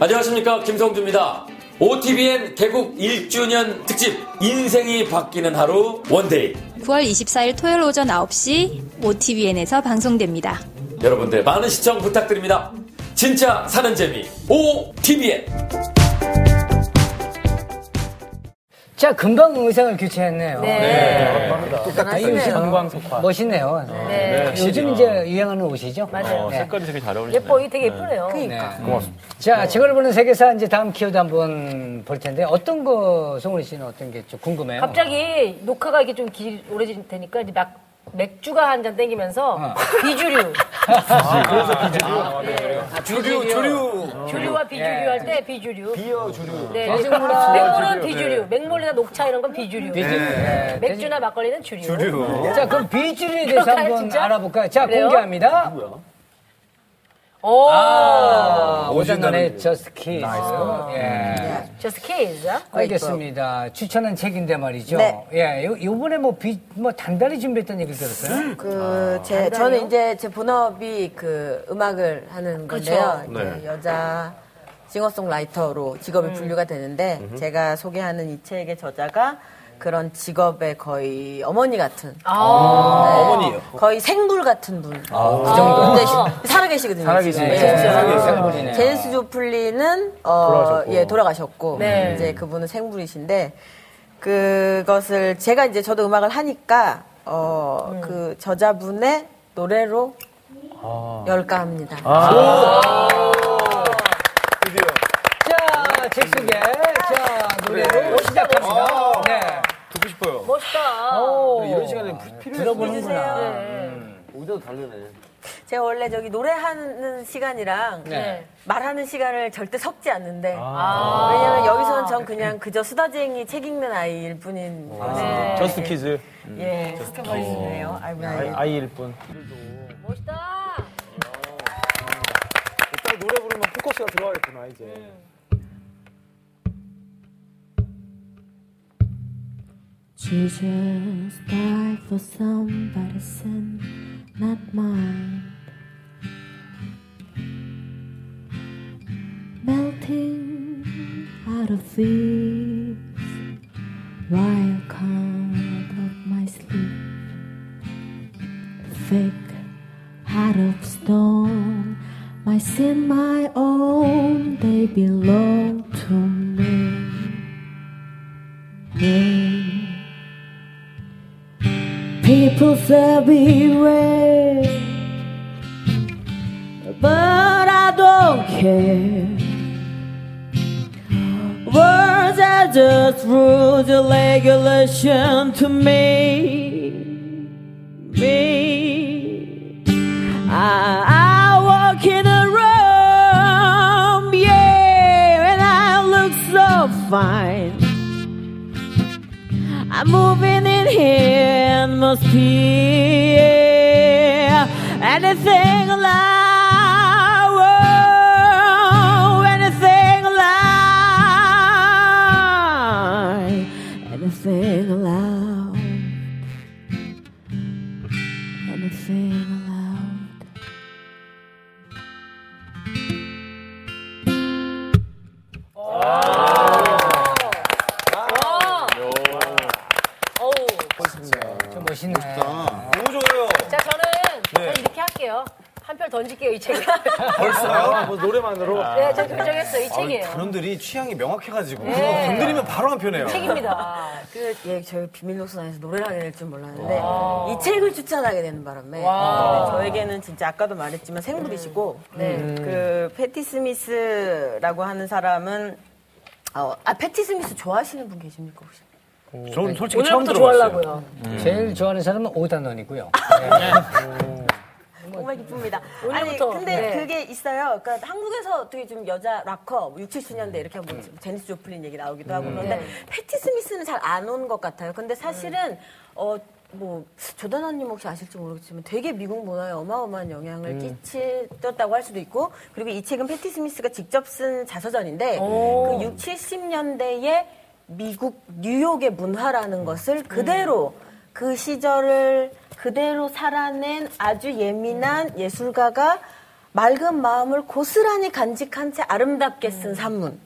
안녕하십니까 김성주입니다. OTBN 개국 1주년 특집 인생이 바뀌는 하루 One Day 9월 24일 토요일 오전 9시 OTBN에서 방송됩니다. 여러분들 많은 시청 부탁드립니다. 진짜 사는 재미 OTBN 자, 금방 의상을 교체했네요. 네. 똑같아요. 멋있네요. 전광석화. 멋있네요. 네. 요즘 이제 유행하는 옷이죠? 맞아요. 어, 네. 색깔이 되게 잘 어울리네. 예뻐, 이 되게 예쁘네요. 네. 자, 지구를 보는 세계사 이제 다음 키워드 한번 볼 텐데 어떤 거 송은이 씨는 어떤 게 좀 궁금해요? 갑자기 녹화가 이게 좀 길, 오래질 테니까 이제 막 맥주가 한 잔 땡기면서 비주류. 그래서 비주류. 아, 주류, 주류. 주류와 비주류 예. 할때 비주류. beer 주류. 네. 대중문화 맥주는 비주류. 맹물이나 녹차 이런 건 비주류. 비주류. 네. 맥주나 막걸리는 주류. 자, 그럼 비주류에 대해서 그럴까요, 한번 진짜? 알아볼까요? 자, 그래요? 공개합니다. 오. 아, 오전에 Just Kids. 예. Just kids. 어? 알겠습니다. 추천한 책인데 말이죠. 네. 예, 요, 요번에 뭐, 비, 뭐, 단단히 준비했던 얘기 들었어요? 그, 제, 저는 이제 제 본업이 그 음악을 하는 건데요. 그렇죠. 이제 여자 싱어송라이터로 직업이 분류가 되는데 제가 소개하는 이 책의 저자가 그런 직업의 거의 어머니 같은. 아. 어머니예요. 거의 생물 같은 분. 그 정도. 근데 시- 살아계시거든요. 살아계시네. 네, 네. 제니스 조플리는 어, 돌아가셨고. 예 돌아가셨고 네. 이제 그분은 생물이신데 그것을 제가 이제 저도 음악을 하니까 어, 그 저자분의 노래로 열까 합니다. 자, 책 소개. 자, 노래로 시작합니다. 네. 싶어요. 멋있다. 오, 이런 시간에 필요해. 들어보는구나. 오디오 다르네. 제가 원래 저기 노래하는 시간이랑 네. 말하는 시간을 절대 섞지 않는데 아. 왜냐면 여기서는 전 그냥 그저 수다쟁이 책 읽는 아이일 뿐인 것인데 Just Kids. 예 스켜버리시네요. 아이고 아이고. 아이일 뿐. 멋있다. 딱 노래 부르면 포커스가 들어가겠구나, 이제. Jesus died for somebody's sin, not mine. Melting out of thieves while caught of my sleep. Fake heart of stone, my sin, my own, they belong to me. Me. People's everywhere, but I don't care. Words are just rules and regulation to me. Me, I, I walk in a room, yeah, and I look so fine. I'm moving in here and must be anything alive, 뭐 노래만으로? 네, 저 결정했어요. 이 책이에요. 그런들이 취향이 명확해가지고 네. 건드리면 바로 한 편이에요. 책입니다. 그, 예, 저희 비밀독서관에서 노래를 하게 될 줄 몰랐는데 이 책을 추천하게 되는 바람에 네, 저에게는 진짜 아까도 말했지만 생물이시고 그 패티 스미스라고 하는 사람은 어, 아 패티 스미스 좋아하시는 분 계십니까 혹시? 저는 솔직히 처음 오늘부터 들어봤어요. 좋아하려고요. 제일 좋아하는 사람은 오단원이고요. 정말 기쁩니다. 오늘부터, 아니 근데 네. 그게 있어요. 그러니까 한국에서 어떻게 좀 여자 락커 6, 70년대 이렇게 뭐 제니스 조플린 얘기 나오기도 하고 그런데 패티 스미스는 잘 안 온 것 같아요. 근데 사실은 어. 뭐 조단아님 혹시 아실지 모르겠지만 되게 미국 문화에 어마어마한 영향을 끼쳤다고 할 수도 있고 그리고 이 책은 패티 스미스가 직접 쓴 자서전인데 그 6, 70년대의 미국 뉴욕의 문화라는 것을 그대로 그 시절을 그대로 살아낸 아주 예민한 예술가가 맑은 마음을 고스란히 간직한 채 아름답게 쓴 산문입니다.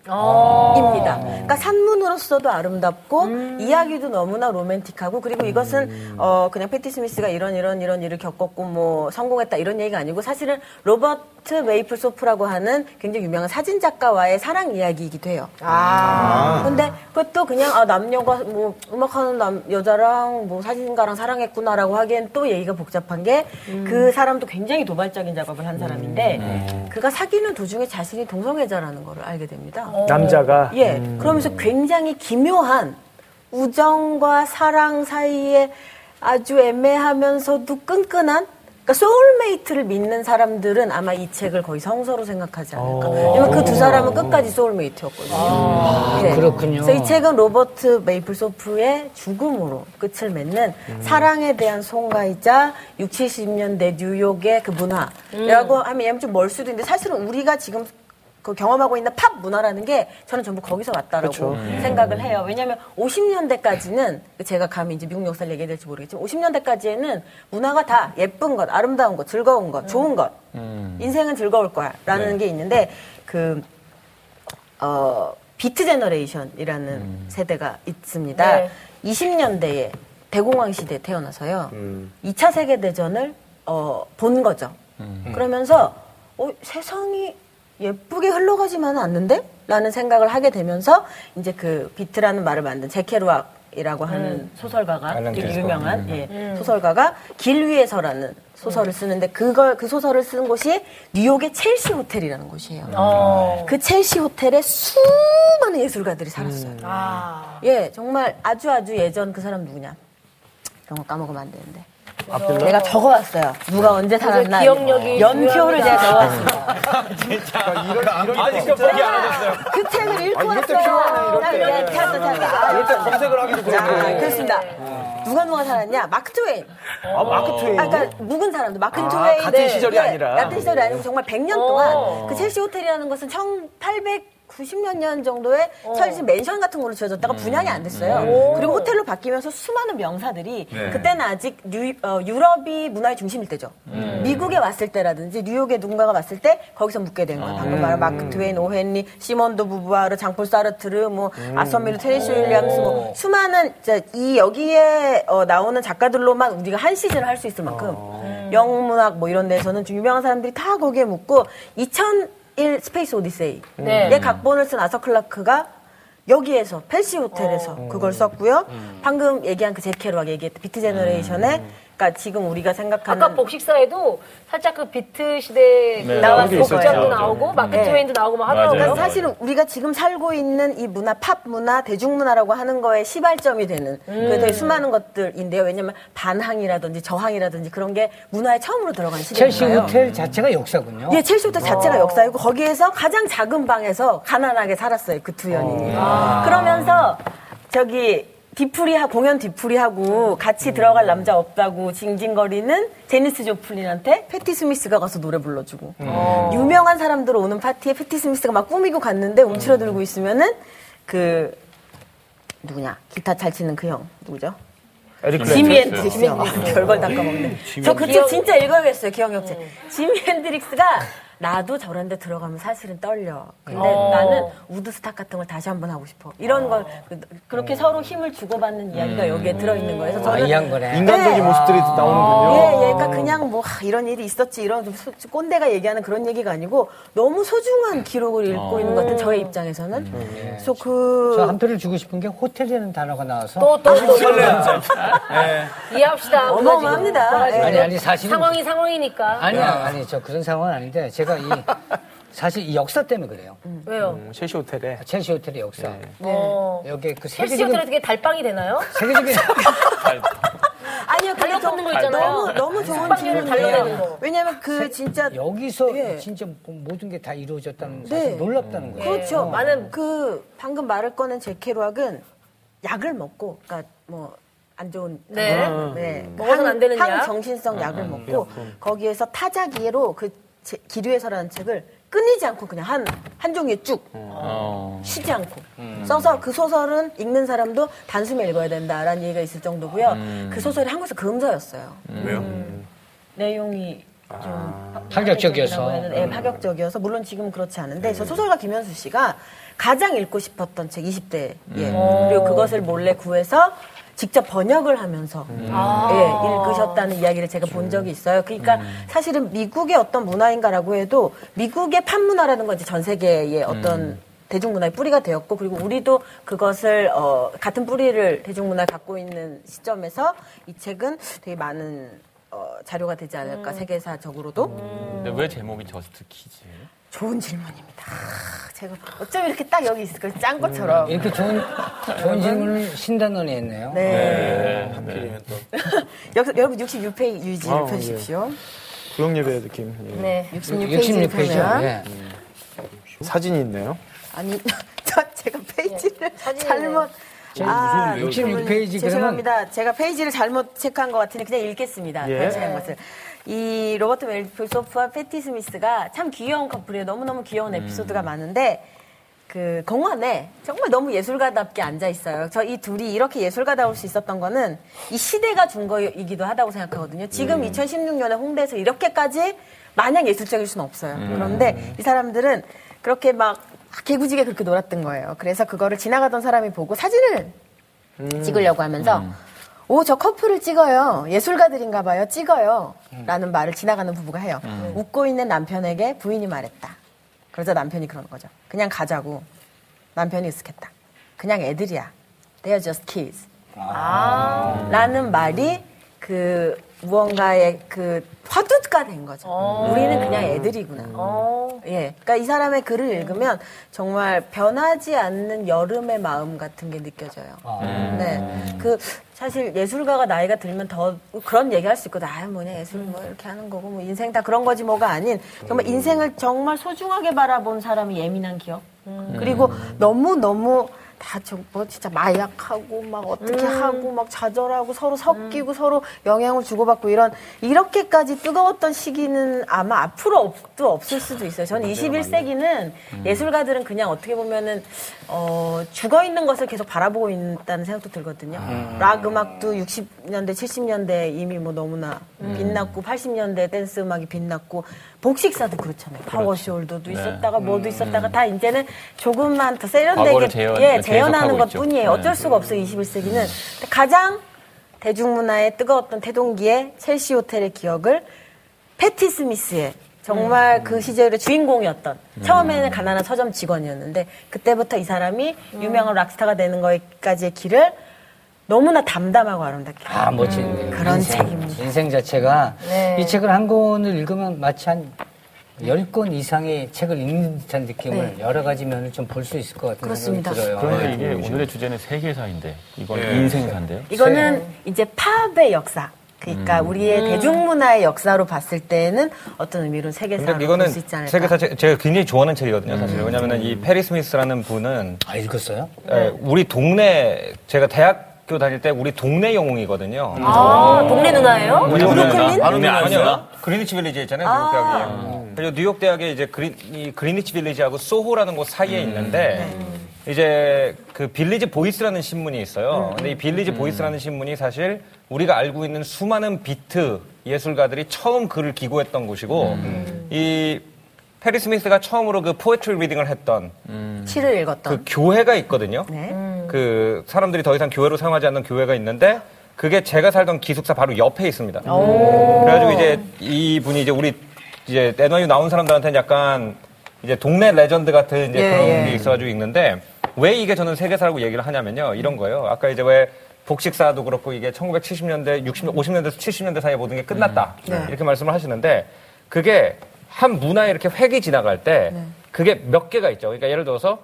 그러니까 산문으로서도 아름답고 이야기도 너무나 로맨틱하고 그리고 이것은 어 그냥 패티 스미스가 이런 이런 이런 일을 겪었고 뭐 성공했다 이런 얘기가 아니고 사실은 로버트 메이플 소프라고 하는 굉장히 유명한 사진 작가와의 사랑 이야기이기도 해요. 아. 근데 그것도 그냥 아 남녀가 뭐 음악하는 남 여자랑 뭐 사진가랑 사랑했구나라고 하기엔 또 얘기가 복잡한 게그 사람도 굉장히 도발적인 작업을 한 사람인데 그가 사귀는 도중에 자신이 동성애자라는 걸 알게 됩니다. 남자가? 예, 그러면서 굉장히 기묘한 우정과 사랑 사이에 아주 애매하면서도 끈끈한 그러니까 soulmate를 믿는 사람들은 아마 이 책을 거의 성서로 생각하지 않을까. 왜냐면 그 두 사람은 끝까지 soulmate였거든요. 예. 그렇군요. 그래서 이 책은 로버트 메이플소프의 죽음으로 끝을 맺는 사랑에 대한 송가이자 60, 70년대 뉴욕의 그 문화라고 하면 얘는 좀 멀 수도 있는데 사실은 우리가 지금 그 경험하고 있는 팝 문화라는 게 저는 전부 거기서 왔다라고 생각을 해요. 왜냐하면 50년대까지는 제가 감히 이제 미국 역사를 얘기해야 될지 모르겠지만 50년대까지에는 문화가 다 예쁜 것, 아름다운 것, 즐거운 것, 좋은 것, 인생은 즐거울 거야라는 게 있는데 그 어, 비트 제너레이션이라는 세대가 있습니다. 네. 20년대에 대공황 시대에 태어나서요. 2차 세계 대전을 어, 본 거죠. 그러면서 어, 세상이 예쁘게 흘러가지만은 않는데? 라는 생각을 하게 되면서 이제 그 비트라는 말을 만든 제케루악 이라고 하는 소설가가 되게 유명한 예, 소설가가 길 위에서라는 소설을 쓰는데 그걸 그 소설을 쓴 곳이 뉴욕의 첼시 호텔이라는 곳이에요. 어. 그 첼시 호텔에 수많은 예술가들이 살았어요. 아. 예, 정말 아주 아주 예전 그 사람 누구냐? 이런 거 까먹으면 안 되는데. 내가 적어왔어요. 누가 언제 살았나. 기억력이 연표를 제가. 적어왔습니다. 아직도 포기 안 하셨어요. 그 책을 읽고 아, 이럴 때 왔어요. 필요하네, 이럴 때. 자, 예, 찾았다, 찾았다. 아, 이럴 때 검색을 하기도 자, 그렇고. 그렇습니다. 누가 누가 살았냐? 마크 트웨인. 아, 마크 트웨인. 아, 그러니까 묵은 사람들. 마크 아, 트웨인. 같은 시절이 예, 아니라. 같은 시절이 아니고 정말 100년 동안 그 첼시 호텔이라는 것은 1890몇 년 정도에 첼시 맨션 같은 걸로 지어졌다가 분양이 안 됐어요. 그리고 호텔로 바뀌면서 수많은 명사들이 그때는 아직 뉴, 어, 유럽이 문화의 중심일 때죠. 미국에 왔을 때라든지 뉴욕에 누군가가 왔을 때 거기서 묵게 된 거예요. 방금 말한 마크 트웨인, 오헨리, 시몬 드 보부아르, 장폴 사르트르, 뭐 아서 밀러, 테네시 윌리엄스, 뭐 수많은 이 여기에 어, 나오는 작가들로만 우리가 한 시즌을 할 수 있을 만큼 영문학 뭐 이런 데서는 좀 유명한 사람들이 다 거기에 묵고 2001 Space Odyssey의 네. 각본을 쓴 아서 클라크가 여기에서 첼시 호텔에서 그걸 썼고요. 방금 얘기한 그 제케로가 얘기했던 비트 제너레이션의 그러니까 지금 우리가 생각하는 아까 복식사에도 살짝 그 비트 시대 그 네, 나왔고. 복장도. 나오고 마크 네. 트웨인도 나오고 막. 하더라고요. 그러니까 사실은 우리가 지금 살고 있는 이 문화, 팝 문화, 대중문화라고 하는 거에 시발점이 되는 그 되게 수많은 것들인데요. 왜냐면 반항이라든지 저항이라든지 그런 게 문화에 처음으로 들어간 첼시 시대니까요. 호텔 자체가 역사군요. 예, 첼시 호텔 자체가 역사이고 거기에서 가장 작은 방에서 가난하게 살았어요. 그 두 연인이. 그러면서 저기 뒤풀이하 공연 뒤풀이 하고 같이 들어갈 남자 없다고 징징거리는 제니스 조플린한테 패티 스미스가 가서 노래 불러주고. 유명한 사람들 오는 파티에 패티 스미스가 막 꾸미고 갔는데 움츠러들고 있으면은 그 누구냐? 기타 잘 치는 그 형. 누구죠? 에릭 지미 핸드릭스요. 별걸 다 까먹네. 저 그 책 진짜 읽어야겠어요, 기억력책. 지미 핸드릭스가 나도 저런 데 들어가면 사실은 떨려. 근데 나는 우드스탁 같은 걸 다시 한번 하고 싶어. 이런 걸 그- 그렇게 서로 힘을 주고받는 이야기가 여기에 들어있는 거예요. 그래서 아, 저는 이한 거네. 인간적인 네. 모습들이 나오는군요. 예, 예, 그러니까 그냥 뭐 하, 이런 일이 있었지 이런 좀 소- 꼰대가 얘기하는 그런 얘기가 아니고 너무 소중한 기록을 읽고 있는 것 같은 저의 입장에서는. 그래서 그 저한 표를 주고 싶은 게 호텔이라는 단어가 나와서 또, 또, 또. 이해합시다. 어마어마합니다. 예. 아니 아니 사실은 상황이 상황이니까. 아니야 아니 저 그런 상황은 아닌데 제가 이 사실 이 역사 때문에 그래요. 왜요? 첼시 호텔에. 첼시 호텔의 역사. 어. 여기 그 세계적인 호텔에 되게 달빵이 되나요? 세계적인 아니요, 근데 달려 저- 꽂는 거 있잖아요. 너무 너무 좋은 질문이에요. 거. 왜냐면 그 진짜 여기서 예. 진짜 모든 게 다 이루어졌다는 사실 네. 놀랍다는 거예요. 그렇죠. 어. 많은 그 방금 말을 꺼낸 제케루악은 약을 먹고, 그러니까 뭐. 안 좋은 네. 약, 네. 먹어서는 안 되는 약? 항 정신성 약을 먹고 거기에서 타자기로 그 제- 기류에서라는 책을 끊이지 않고 그냥 한 한 종이에 쭉 쉬지 않고. 써서 그 소설은 읽는 사람도 단숨에 읽어야 된다라는 얘기가 있을 정도고요. 그 소설이 한국에서 금서였어요. 왜요? 내용이 좀 파격적이어서. 파격적이라고 해야 되나? 예, 파격적이어서. 물론 지금은 그렇지 않은데 저 소설가 김현수 씨가 가장 읽고 싶었던 책 20대 예 그리고 그것을 몰래 구해서 직접 번역을 하면서 예, 읽으셨다는 이야기를 제가 본 적이 있어요. 그러니까 사실은 미국의 어떤 문화인가라고 해도 미국의 판문화라는 건 이제 전 세계의 어떤 대중문화의 뿌리가 되었고 그리고 우리도 그것을 어, 같은 뿌리를 대중문화에 갖고 있는 시점에서 이 책은 되게 많은 어, 자료가 되지 않을까 세계사적으로도. 근데 왜 제목이 Just Kids예요? 좋은 질문입니다. 아, 제가 어쩜 이렇게 딱 여기 있을까요? 짠 것처럼. 이렇게 좋은, 좋은 질문을 신단원이 했네요. 네. 하필이면 또 여기서 여러분 66페이지 유지를 아, 펴주십시오. 구역 예배 느낌. 예. 네. 66페이지를 66페이지요. 보면 예. 사진이 있네요. 아니 저 제가 페이지를 잘못 아, 66페이지 죄송합니다. 제가 페이지를 잘못 체크한 것 같으니 그냥 읽겠습니다. 예. 편집한 것을. 이 로버트 멜필소프와 패티 스미스가 참 귀여운 커플이에요. 너무너무 귀여운 에피소드가 많은데 그 공원에 정말 너무 예술가답게 앉아 있어요. 저 이 둘이 이렇게 예술가다울 수 있었던 거는 이 시대가 준 거이기도 하다고 생각하거든요. 지금 2016년에 홍대에서 이렇게까지 마냥 예술적일 수는 없어요. 그런데 이 사람들은 그렇게 막 개구지게 그렇게 놀았던 거예요. 그래서 그거를 지나가던 사람이 보고 사진을 찍으려고 하면서 오, 저 커플을 찍어요. 예술가들인가 봐요. 찍어요. 라는 말을 지나가는 부부가 해요. 웃고 있는 남편에게 부인이 말했다. 그러자 남편이 그러는 거죠. 그냥 가자고. 남편이 으쓱했다. 그냥 애들이야. They're just kids. 라는 말이 그 무언가의 그 화두가 된 거죠. 우리는 그냥 애들이구나. 예. 그러니까 이 사람의 글을 읽으면 정말 변하지 않는 여름의 마음 같은 게 느껴져요. 네. 그 사실 예술가가 나이가 들면 더 그런 얘기 할 수 있거든. 아, 뭐냐, 예술 뭐 이렇게 하는 거고, 뭐 인생 다 그런 거지 뭐가 아닌 정말 인생을 정말 소중하게 바라본 사람이 예민한 기억. 그리고 너무 너무 다뭐 진짜 마약하고 막 어떻게 하고 막 좌절하고 서로 섞이고 서로 영향을 주고받고 이런 이렇게까지 뜨거웠던 시기는 아마 앞으로 없도 없을 수도 있어요. 저는 21세기는 예술가들은 그냥 어떻게 보면은 어, 죽어 있는 것을 계속 바라보고 있다는 생각도 들거든요. 락 음악도 60년대, 70년대 이미 뭐 너무나 빛났고 80년대 댄스 음악이 빛났고 복식사도 그렇잖아요. 파워숄더도 있었다가 뭐도 있었다가 다 이제는 조금만 더 세련되게 예, 재현하는 것. 뿐이에요. 네. 어쩔 수가 없어요. 21세기는. 근데 가장 대중문화의 뜨거웠던 태동기의 첼시 호텔의 기억을 패티 스미스의 정말 그 시절의 주인공이었던 처음에는 가난한 서점 직원이었는데 그때부터 이 사람이 유명한 락스타가 되는 거기까지의 길을 너무나 담담하고 아름답게 아, 멋진. 그런 인생, 책입니다. 인생 자체가 네. 이 책을 한 권을 읽으면 마치 한 10권 이상의 책을 읽는 듯한 느낌을 네. 여러 가지 면을 좀 볼 수 있을 것 같은 그렇습니다. 생각이 들어요. 그런데 네. 이게 오늘의 주제는 세계사인데 이건 인생사인데요? 이거는 이제 팝의 역사. 그러니까 우리의 대중문화의 역사로 봤을 때는 어떤 의미로 세계사로 이거는 볼수 있지 않을까. 세계사 제- 제가 굉장히 좋아하는 책이거든요, 사실. 왜냐면은 이 페리 스미스라는 분은 아, 읽었어요? 예, 우리 동네 제가 대학 교 다닐 때 우리 동네 영웅이거든요. 아, 동네 누나예요? 브루클린? 아니요, 아니요. 그리니치 빌리지에 있잖아요, 뉴욕 대학이. 그리고 뉴욕 대학에 이제 그리, 이 그리니치 빌리지하고 소호라는 곳 사이에 있는데 이제 그 Village Voice라는 신문이 있어요. 근데 이 Village Voice라는 신문이 사실 우리가 알고 있는 수많은 비트 예술가들이 처음 글을 기고했던 곳이고 이 패티 스미스가 처음으로 그 poetry reading을 했던 시를 읽었던. 그 교회가 있거든요. 네. 그 사람들이 더 이상 교회로 사용하지 않는 교회가 있는데 그게 제가 살던 기숙사 바로 옆에 있습니다. 그래가지고 이제 이 분이 이제 우리 이제 NYU 나온 사람들한테는 약간 이제 동네 레전드 같은 이제 예, 그런 예. 게 있어가지고 있는데 왜 이게 저는 세계사라고 얘기를 하냐면요 이런 거예요. 아까 이제 왜 복식사도 그렇고 이게 1970년대, 60, 50년대, 70년대 사이에 모든 게 끝났다 네. 이렇게 말씀을 하시는데 그게 한 문화에 이렇게 획이 지나갈 때 네. 그게 몇 개가 있죠. 그러니까 예를 들어서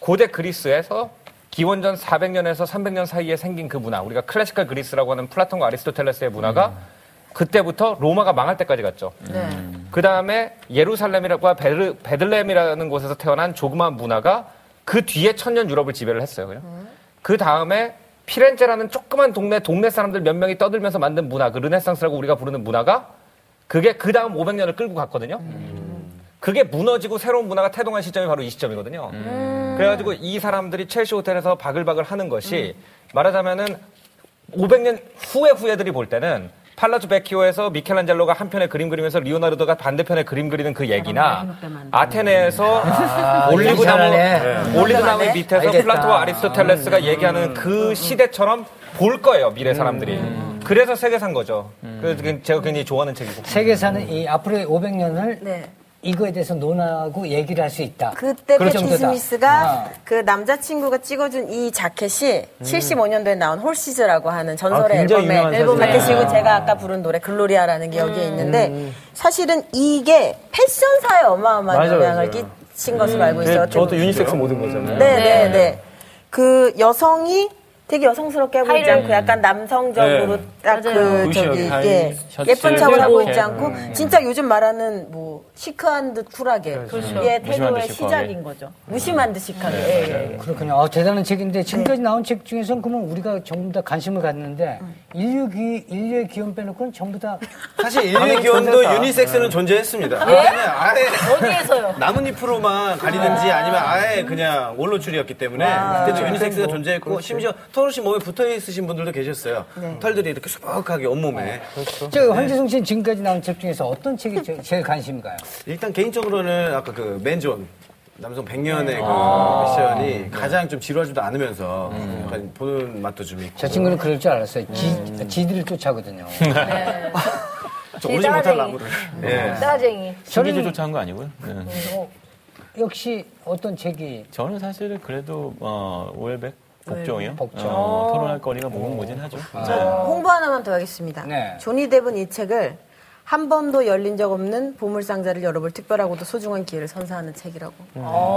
고대 그리스에서 기원전 400년에서 300년 사이에 생긴 그 문화, 우리가 classical 그리스라고 하는 플라톤과 아리스토텔레스의 문화가 그때부터 로마가 망할 때까지 갔죠. 네. 그 다음에 예루살렘이라고 베르, 베들레헴이라는 곳에서 태어난 조그마한 문화가 그 뒤에 천년 유럽을 지배를 했어요. 그냥. 그 다음에 피렌체라는 조그만 동네, 동네 사람들 몇 명이 떠들면서 만든 문화, 그 르네상스라고 우리가 부르는 문화가 그게 그 다음 500년을 끌고 갔거든요. 그게 무너지고 새로운 문화가 태동한 시점이 바로 이 시점이거든요. 그래가지고 이 사람들이 첼시 호텔에서 바글바글 하는 것이 말하자면은 500년 후의 후예들이 볼 때는 팔라조 베키오에서 미켈란젤로가 한편에 그림 그리면서 리오나르도가 반대편에 그림 그리는 그 얘기나 아테네에서 올리브 얘기 나무 잘하네. 올리브 나무 밑에서 알겠다. 플라토와 아리스토텔레스가 얘기하는 그 시대처럼 볼 거예요 미래 사람들이. 그래서 세계사인 거죠. 그래서 제가 굉장히 좋아하는 책이고. 세계사는 이 앞으로의 500년을 네. 이거에 대해서 논하고 얘기를 할 수 있다. 그때 그럴 패티 정도다. 스미스가 아. 그 남자친구가 찍어준 이 자켓이 75년도에 나온 Horses라고 하는 전설의 아, 앨범에 앨범. 자켓이고 제가 아까 부른 노래 Gloria라는 게 여기에 있는데 사실은 이게 패션사에 어마어마한 맞아요, 영향을 맞아요. 끼친 것으로 알고 있어요. 네, 저도 유니섹스 모든 거잖아요. 네, 네, 네. 그 여성이 되게 여성스럽게 하고 있지 않고 약간 남성적으로 네. 딱그 맞아요. 저기 예, 예쁜 척을 하고. 있지 않고 진짜 요즘 말하는 뭐 시크한 듯 쿨하게 예, 무심한 듯 태도의. 시작인 거죠. 무심한 듯 시크하게. 예, 예. 그렇군요. 아, 대단한 책인데 지금까지 나온 책 중에서는 그러면 우리가 전부 다 관심을 갖는데 인류 기 인류의 기원 빼놓고는 전부 다 사실 인류 기원도 유니섹스는 존재했습니다. 그냥 아예 어디에서요? 나뭇잎으로만 가리든지 아니면 아예 그냥 원로출이었기 때문에 그때도 유니섹스가 존재했고 심지어 털옷이 몸에 붙어 있으신 분들도 계셨어요. 털들이 이렇게 수북하게 온몸에. 저 황지성 씨는 지금까지 나온 책 중에서 어떤 책이 제- 제일 관심이 가요? 일단 개인적으로는 아까 그 맨존 남성 100년의 그 아. 패션이 가장 좀 지루하지도 않으면서 약간 보는 맛도 좀 있고. 저 친구는 그럴 줄 알았어요. 지, 지들을 쫓아거든요. 좀 오르지 못할 따라쟁이. 나무를. 예. 따라쟁이. 신기주 쫓아한 거 아니고요. 네. 역시 어떤 책이 저는 사실은 그래도 어, 오엘백 복종이요. 복종. 어, 토론할 거리가 무궁무진하죠. 네. 홍보 하나만 더 하겠습니다. 네. 조니 뎁은 이 책을 한 번도 열린 적 없는 보물상자를 열어볼 특별하고도 소중한 기회를 선사하는 책이라고.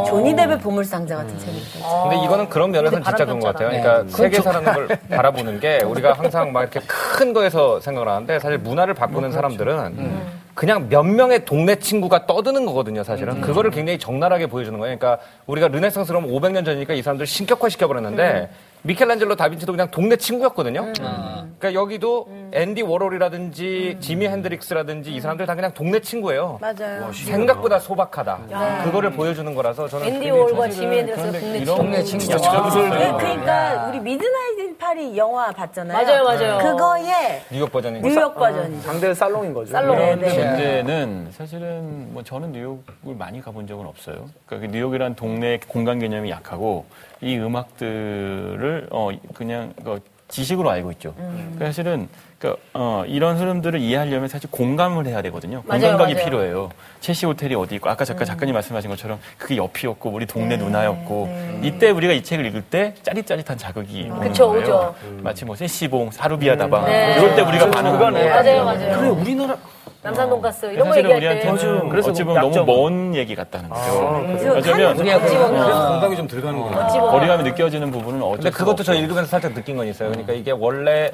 조니 뎁의 보물상자 같은 책입니다. 근데 이거는 그런 면에서는 진짜 그런 것 같아요. 그러니까 네. 세계사라는 걸 바라보는 게 우리가 항상 막 이렇게 큰 거에서 생각을 하는데 사실 문화를 바꾸는 사람들은 그냥 몇 명의 동네 친구가 떠드는 거거든요, 사실은. 그거를 굉장히 적나라하게 보여주는 거예요. 그러니까 우리가 르네상스로 500년 전이니까 이 사람들 신격화 시켜버렸는데 미켈란젤로 다빈치도 그냥 동네 친구였거든요. 그러니까 여기도 앤디 워홀이라든지 지미 핸드릭스라든지 이 사람들 다 그냥 동네 친구예요. 맞아요. 생각보다 소박하다. 그거를 보여주는 거라서 저는 앤디 워홀과 지미 핸드릭스가 동네 친구. 동네 친구. 그, 그러니까 우리 Midnight in Paris 영화 봤잖아요. 맞아요, 맞아요. 그거의 뉴욕 버전인 뉴욕 버전이죠. 상대 살롱인 거죠. 살롱. 네, 근데 네. 문제는 사실은 뭐 저는 뉴욕을 많이 가본 적은 없어요. 그러니까 그 뉴욕이란 동네 공간 개념이 약하고 이 음악들을 어 그냥 그 지식으로 알고 있죠. 음. 그러니까 사실은 그러니까 어 이런 흐름들을 이해하려면 사실 공감을 해야 되거든요. 맞아요, 공감각이 맞아요. 음. 필요해요. 채시 호텔이 어디 있고 아까 잠깐 작가님 말씀하신 것처럼 그게 옆이었고 우리 동네 네, 누나였고 이때 우리가 이 책을 읽을 때 짜릿짜릿한 자극이 오는 그쵸, 거예요. 오죠. 마치 뭐 세시봉, 사루비아 다방 네. 이럴 때 우리가 반응하는 거예요. 맞아요, 맞아요. 그래 우리나라 남산 돈가스 이런 거 사실은 얘기할 때. 우리한테는 그래서 어찌 보면 너무. 먼 얘기 같다는 거죠. 그래서 왜냐면 우리하고 그래서 공감이 좀 들어가는구나. 거리감이 느껴지는 부분은 어쩔 근데 수가 그것도 저. 읽으면서 살짝 느낀 건 있어요. 그러니까 이게 원래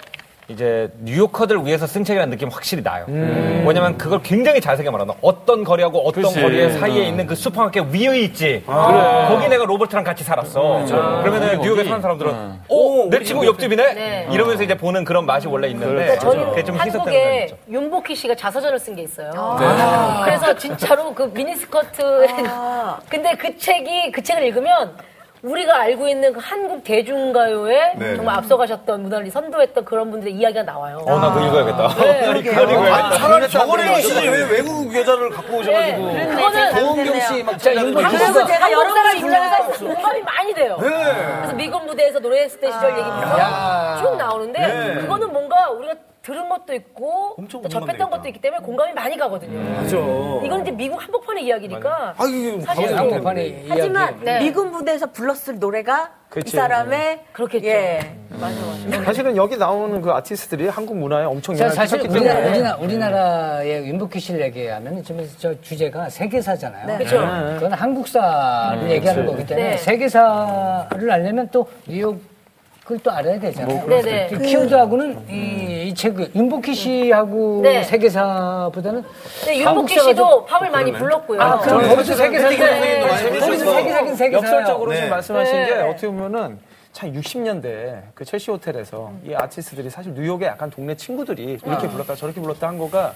이제 뉴요커들 위해서 쓴 책이라는 느낌 이 확실히 나요. 왜냐면 그걸 굉장히 자세하게 말하나 어떤 거리하고 어떤 그치. 거리의 사이에 있는 그 슈퍼마켓 위에 있지. 거기 내가 로버트랑 같이 살았어. 그러면은 거기, 뉴욕에. 사는 사람들은 응. 오, 내 친구 옆집이네. 네. 이러면서 이제 보는 그런 맛이 원래 있는데 저는 그게 좀 희석되는 있죠. 윤복희 씨가 자서전을 쓴 게 있어요. 그래서 진짜로 그 미니스커트. 근데 그 책이, 그 책을 읽으면 우리가 알고 있는 그 한국 대중가요에 네. 정말 앞서가셨던 문화를 선도했던 그런 분들의 이야기가 나와요. 어, 나 그거 읽어야겠다. 네. 아니, 차라리 저거를 읽으시지 왜 외국 여자를 갖고 오셔가지고. 네. 그거는 도은경 씨, 자, 윤복 그래서 기수가 제가 한국 사람 입장에서 공감이 많이 돼요. 그래서 미군 무대에서 노래했을 때 시절 얘기부터 쭉 나오는데 그거는 뭔가 우리가 들은 것도 있고 엄청 또 접했던. 것도 있기 때문에 공감이 많이 가거든요. 맞아. 이건 이제 미국 한복판의 이야기니까 아, 이게 사실 바로 또- 한복판의 이야기. 하지만 네. 미군 부대에서 불렀을 노래가 이 그치. 사람의 그렇겠죠. 예. 사실은 여기 나오는 그 아티스트들이 한국 문화에 엄청 자, 영향을 사실 끼쳤기 우리나라, 때문에 우리나라, 우리나라의 윤복희 씨를 얘기하면 지금 저 주제가 세계사잖아요. 네. 그렇죠. 그건 한국사를 얘기하는 거기 때문에 네. 세계사를 알려면 또 뉴욕 을또 알아야 되잖아요. 네네. 그 키워드하고는 이, 이 책을 윤복희 씨하고 네. 세계사보다는 근데 윤복희 씨도 팝을 많이 불렀고요. 아, 그럼 거기서 세계사인데 네. 거기서 세계사긴 세계사예요. 역설적으로 네. 지금 말씀하신 네. 게 어떻게 보면은 참 60년대 그 첼시 호텔에서 이 아티스트들이 사실 뉴욕의 약간 동네 친구들이 이렇게 불렀다 저렇게 불렀다 한 거가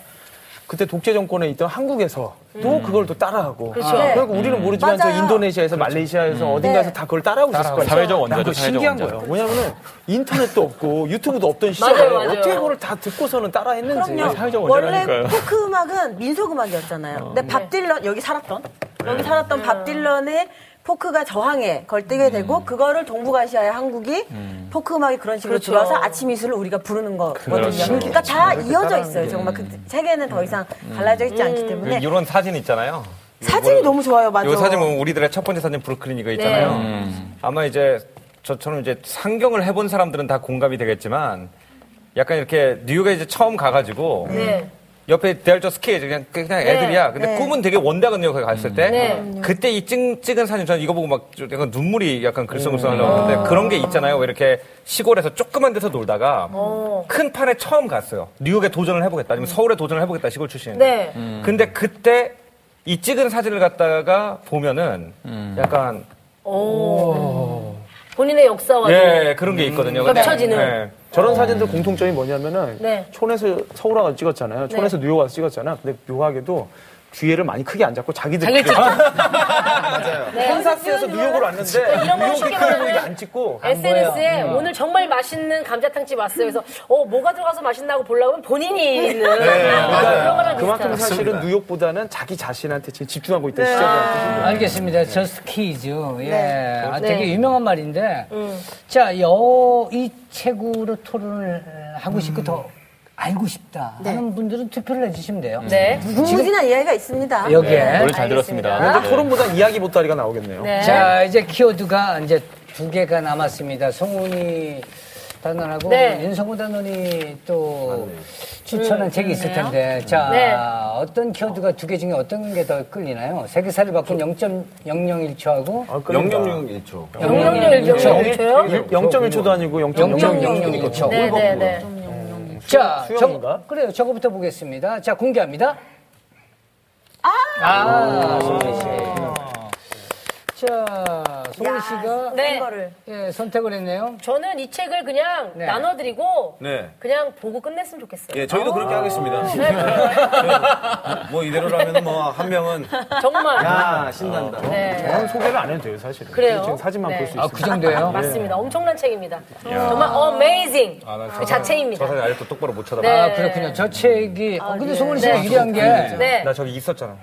그때 독재 정권에 있던 한국에서 또 그걸 또 따라하고 그렇죠. 그리고 우리는 모르지만 저 맞아요. 인도네시아에서 말레이시아에서 어딘가에서 다 그걸 따라하고 있었을 거예요. 사회적 원자죠, 신기한 원자. 거예요. 왜냐면은 인터넷도 없고 유튜브도 없던 시절에 맞아요, 맞아요. 어떻게 그걸 다 듣고서는 따라했는지. 그럼요. 사회적 원래. 포크 음악은 민속 음악이었잖아요. 근데 밥 딜런 여기 살았던 여기 살았던 밥 딜런의 포크가 저항의 결 띠게 되고 그거를 동북아시아의 한국이 포크 음악이 그런 식으로 그렇죠. 들어와서 아침 이슬을 우리가 부르는 거거든요. 그렇죠. 그러니까 다 이어져 있어요. 정말 그 세계는 더 이상 갈라져 있지 않기 때문에 이런 사진 있잖아요. 사진이 너무 좋아요. 맞아. 이 사진 보면 우리들의 첫 번째 사진 브루클린 이거 있잖아요. 음. 아마 이제 저처럼 이제 상경을 해본 사람들은 다 공감이 되겠지만 약간 이렇게 뉴욕에 이제 처음 가가지고 네. 옆에 대할저 스키 그냥 그냥 애들이야. 근데 네. 꿈은 되게 원다근 역에 갔을 때 네. 그때 이 찍, 찍은 사진 저는 이거 보고 막좀 약간 눈물이 약간 글썽글썽하려고 하는데 그런 게 있잖아요. 왜 이렇게 시골에서 조그만 데서 놀다가 어. 큰 판에 처음 갔어요. 뉴욕에 도전을 해보겠다. 아니면 서울에 도전을 해보겠다. 시골 출신인데. 네. 근데 그때 이 찍은 사진을 갖다가 보면은 음. 약간 오. 본인의 역사와 예 그런 게 있거든요. 근데- 겹쳐지는. 예. 저런 사진들 공통점이 뭐냐면은 네. 촌에서 서울 와서 찍었잖아요. 촌에서 뉴욕 와서 찍었잖아. 근데 묘하게도 뒤에를 많이 크게 안 잡고 자기들 자기를 찍죠. 네. 캔사스에서 뉴욕으로 왔는데 이런 거 뉴욕이 쉽게 크게 말하면 보이게 안 찍고 SNS에 오늘 정말 맛있는 감자탕집 왔어요. 그래서 어 뭐가 들어가서 맛있나고 보려고 하면 본인이 있는 그런 거랑 그만큼 비슷한. 사실은 뉴욕보다는 자기 자신한테 지금 집중하고 네. 있던 시절이라는 뜻이죠. 알겠습니다. Just Kids. 예. 아, 네. 되게 유명한 말인데. 자, 여, 이 책으로 토론을 하고 싶고 더 알고 싶다 하는 분들은 투표를 해주시면 돼요. 네. 무궁무진한 이야기가 있습니다. 여기에. 노래 잘 들었습니다. 근데 네. 토론보다 이야기 보따리가 나오겠네요. 네. 자, 이제 키워드가 이제 두 개가 남았습니다. 송은이 단원하고 네. 윤성호 단원이 또 추천한 책이 있을 텐데. 자, 네. 어떤 키워드가 두 개 중에 어떤 게 더 끌리나요? 세계사를 바꾼 0.001초하고 아, 그러니까. 006일초. 영영영 일정 일초요? 0.1초도 아니고 0.001초. 0.001초. 자, 수영인가? 저, 그래요. 저거부터 보겠습니다. 자, 공개합니다. 아, 송은 씨. 자, 송은 씨가 네. 거를. 예, 선택을 했네요. 저는 이 책을 그냥 네. 나눠드리고 네. 그냥 보고 끝냈으면 좋겠어요. 예, 저희도 그렇게 하겠습니다. 네. 뭐 이대로라면 뭐 한 명은 정말. 야 신난다. 네. 저는 소개를 안 해도 돼요, 사실은. 그래요? 지금 사진만 네. 볼수 아, 있어요. 그 정도예요? 맞습니다. 엄청난 책입니다. 정말 어메이징 아, 나그 자체입니다. 저 사진 아직도 똑바로 못 쳐다봐. 네. 아, 그렇군요. 저 책이. 어, 근데 송은 씨가 네. 유리한 게. 네. 나 저기 있었잖아.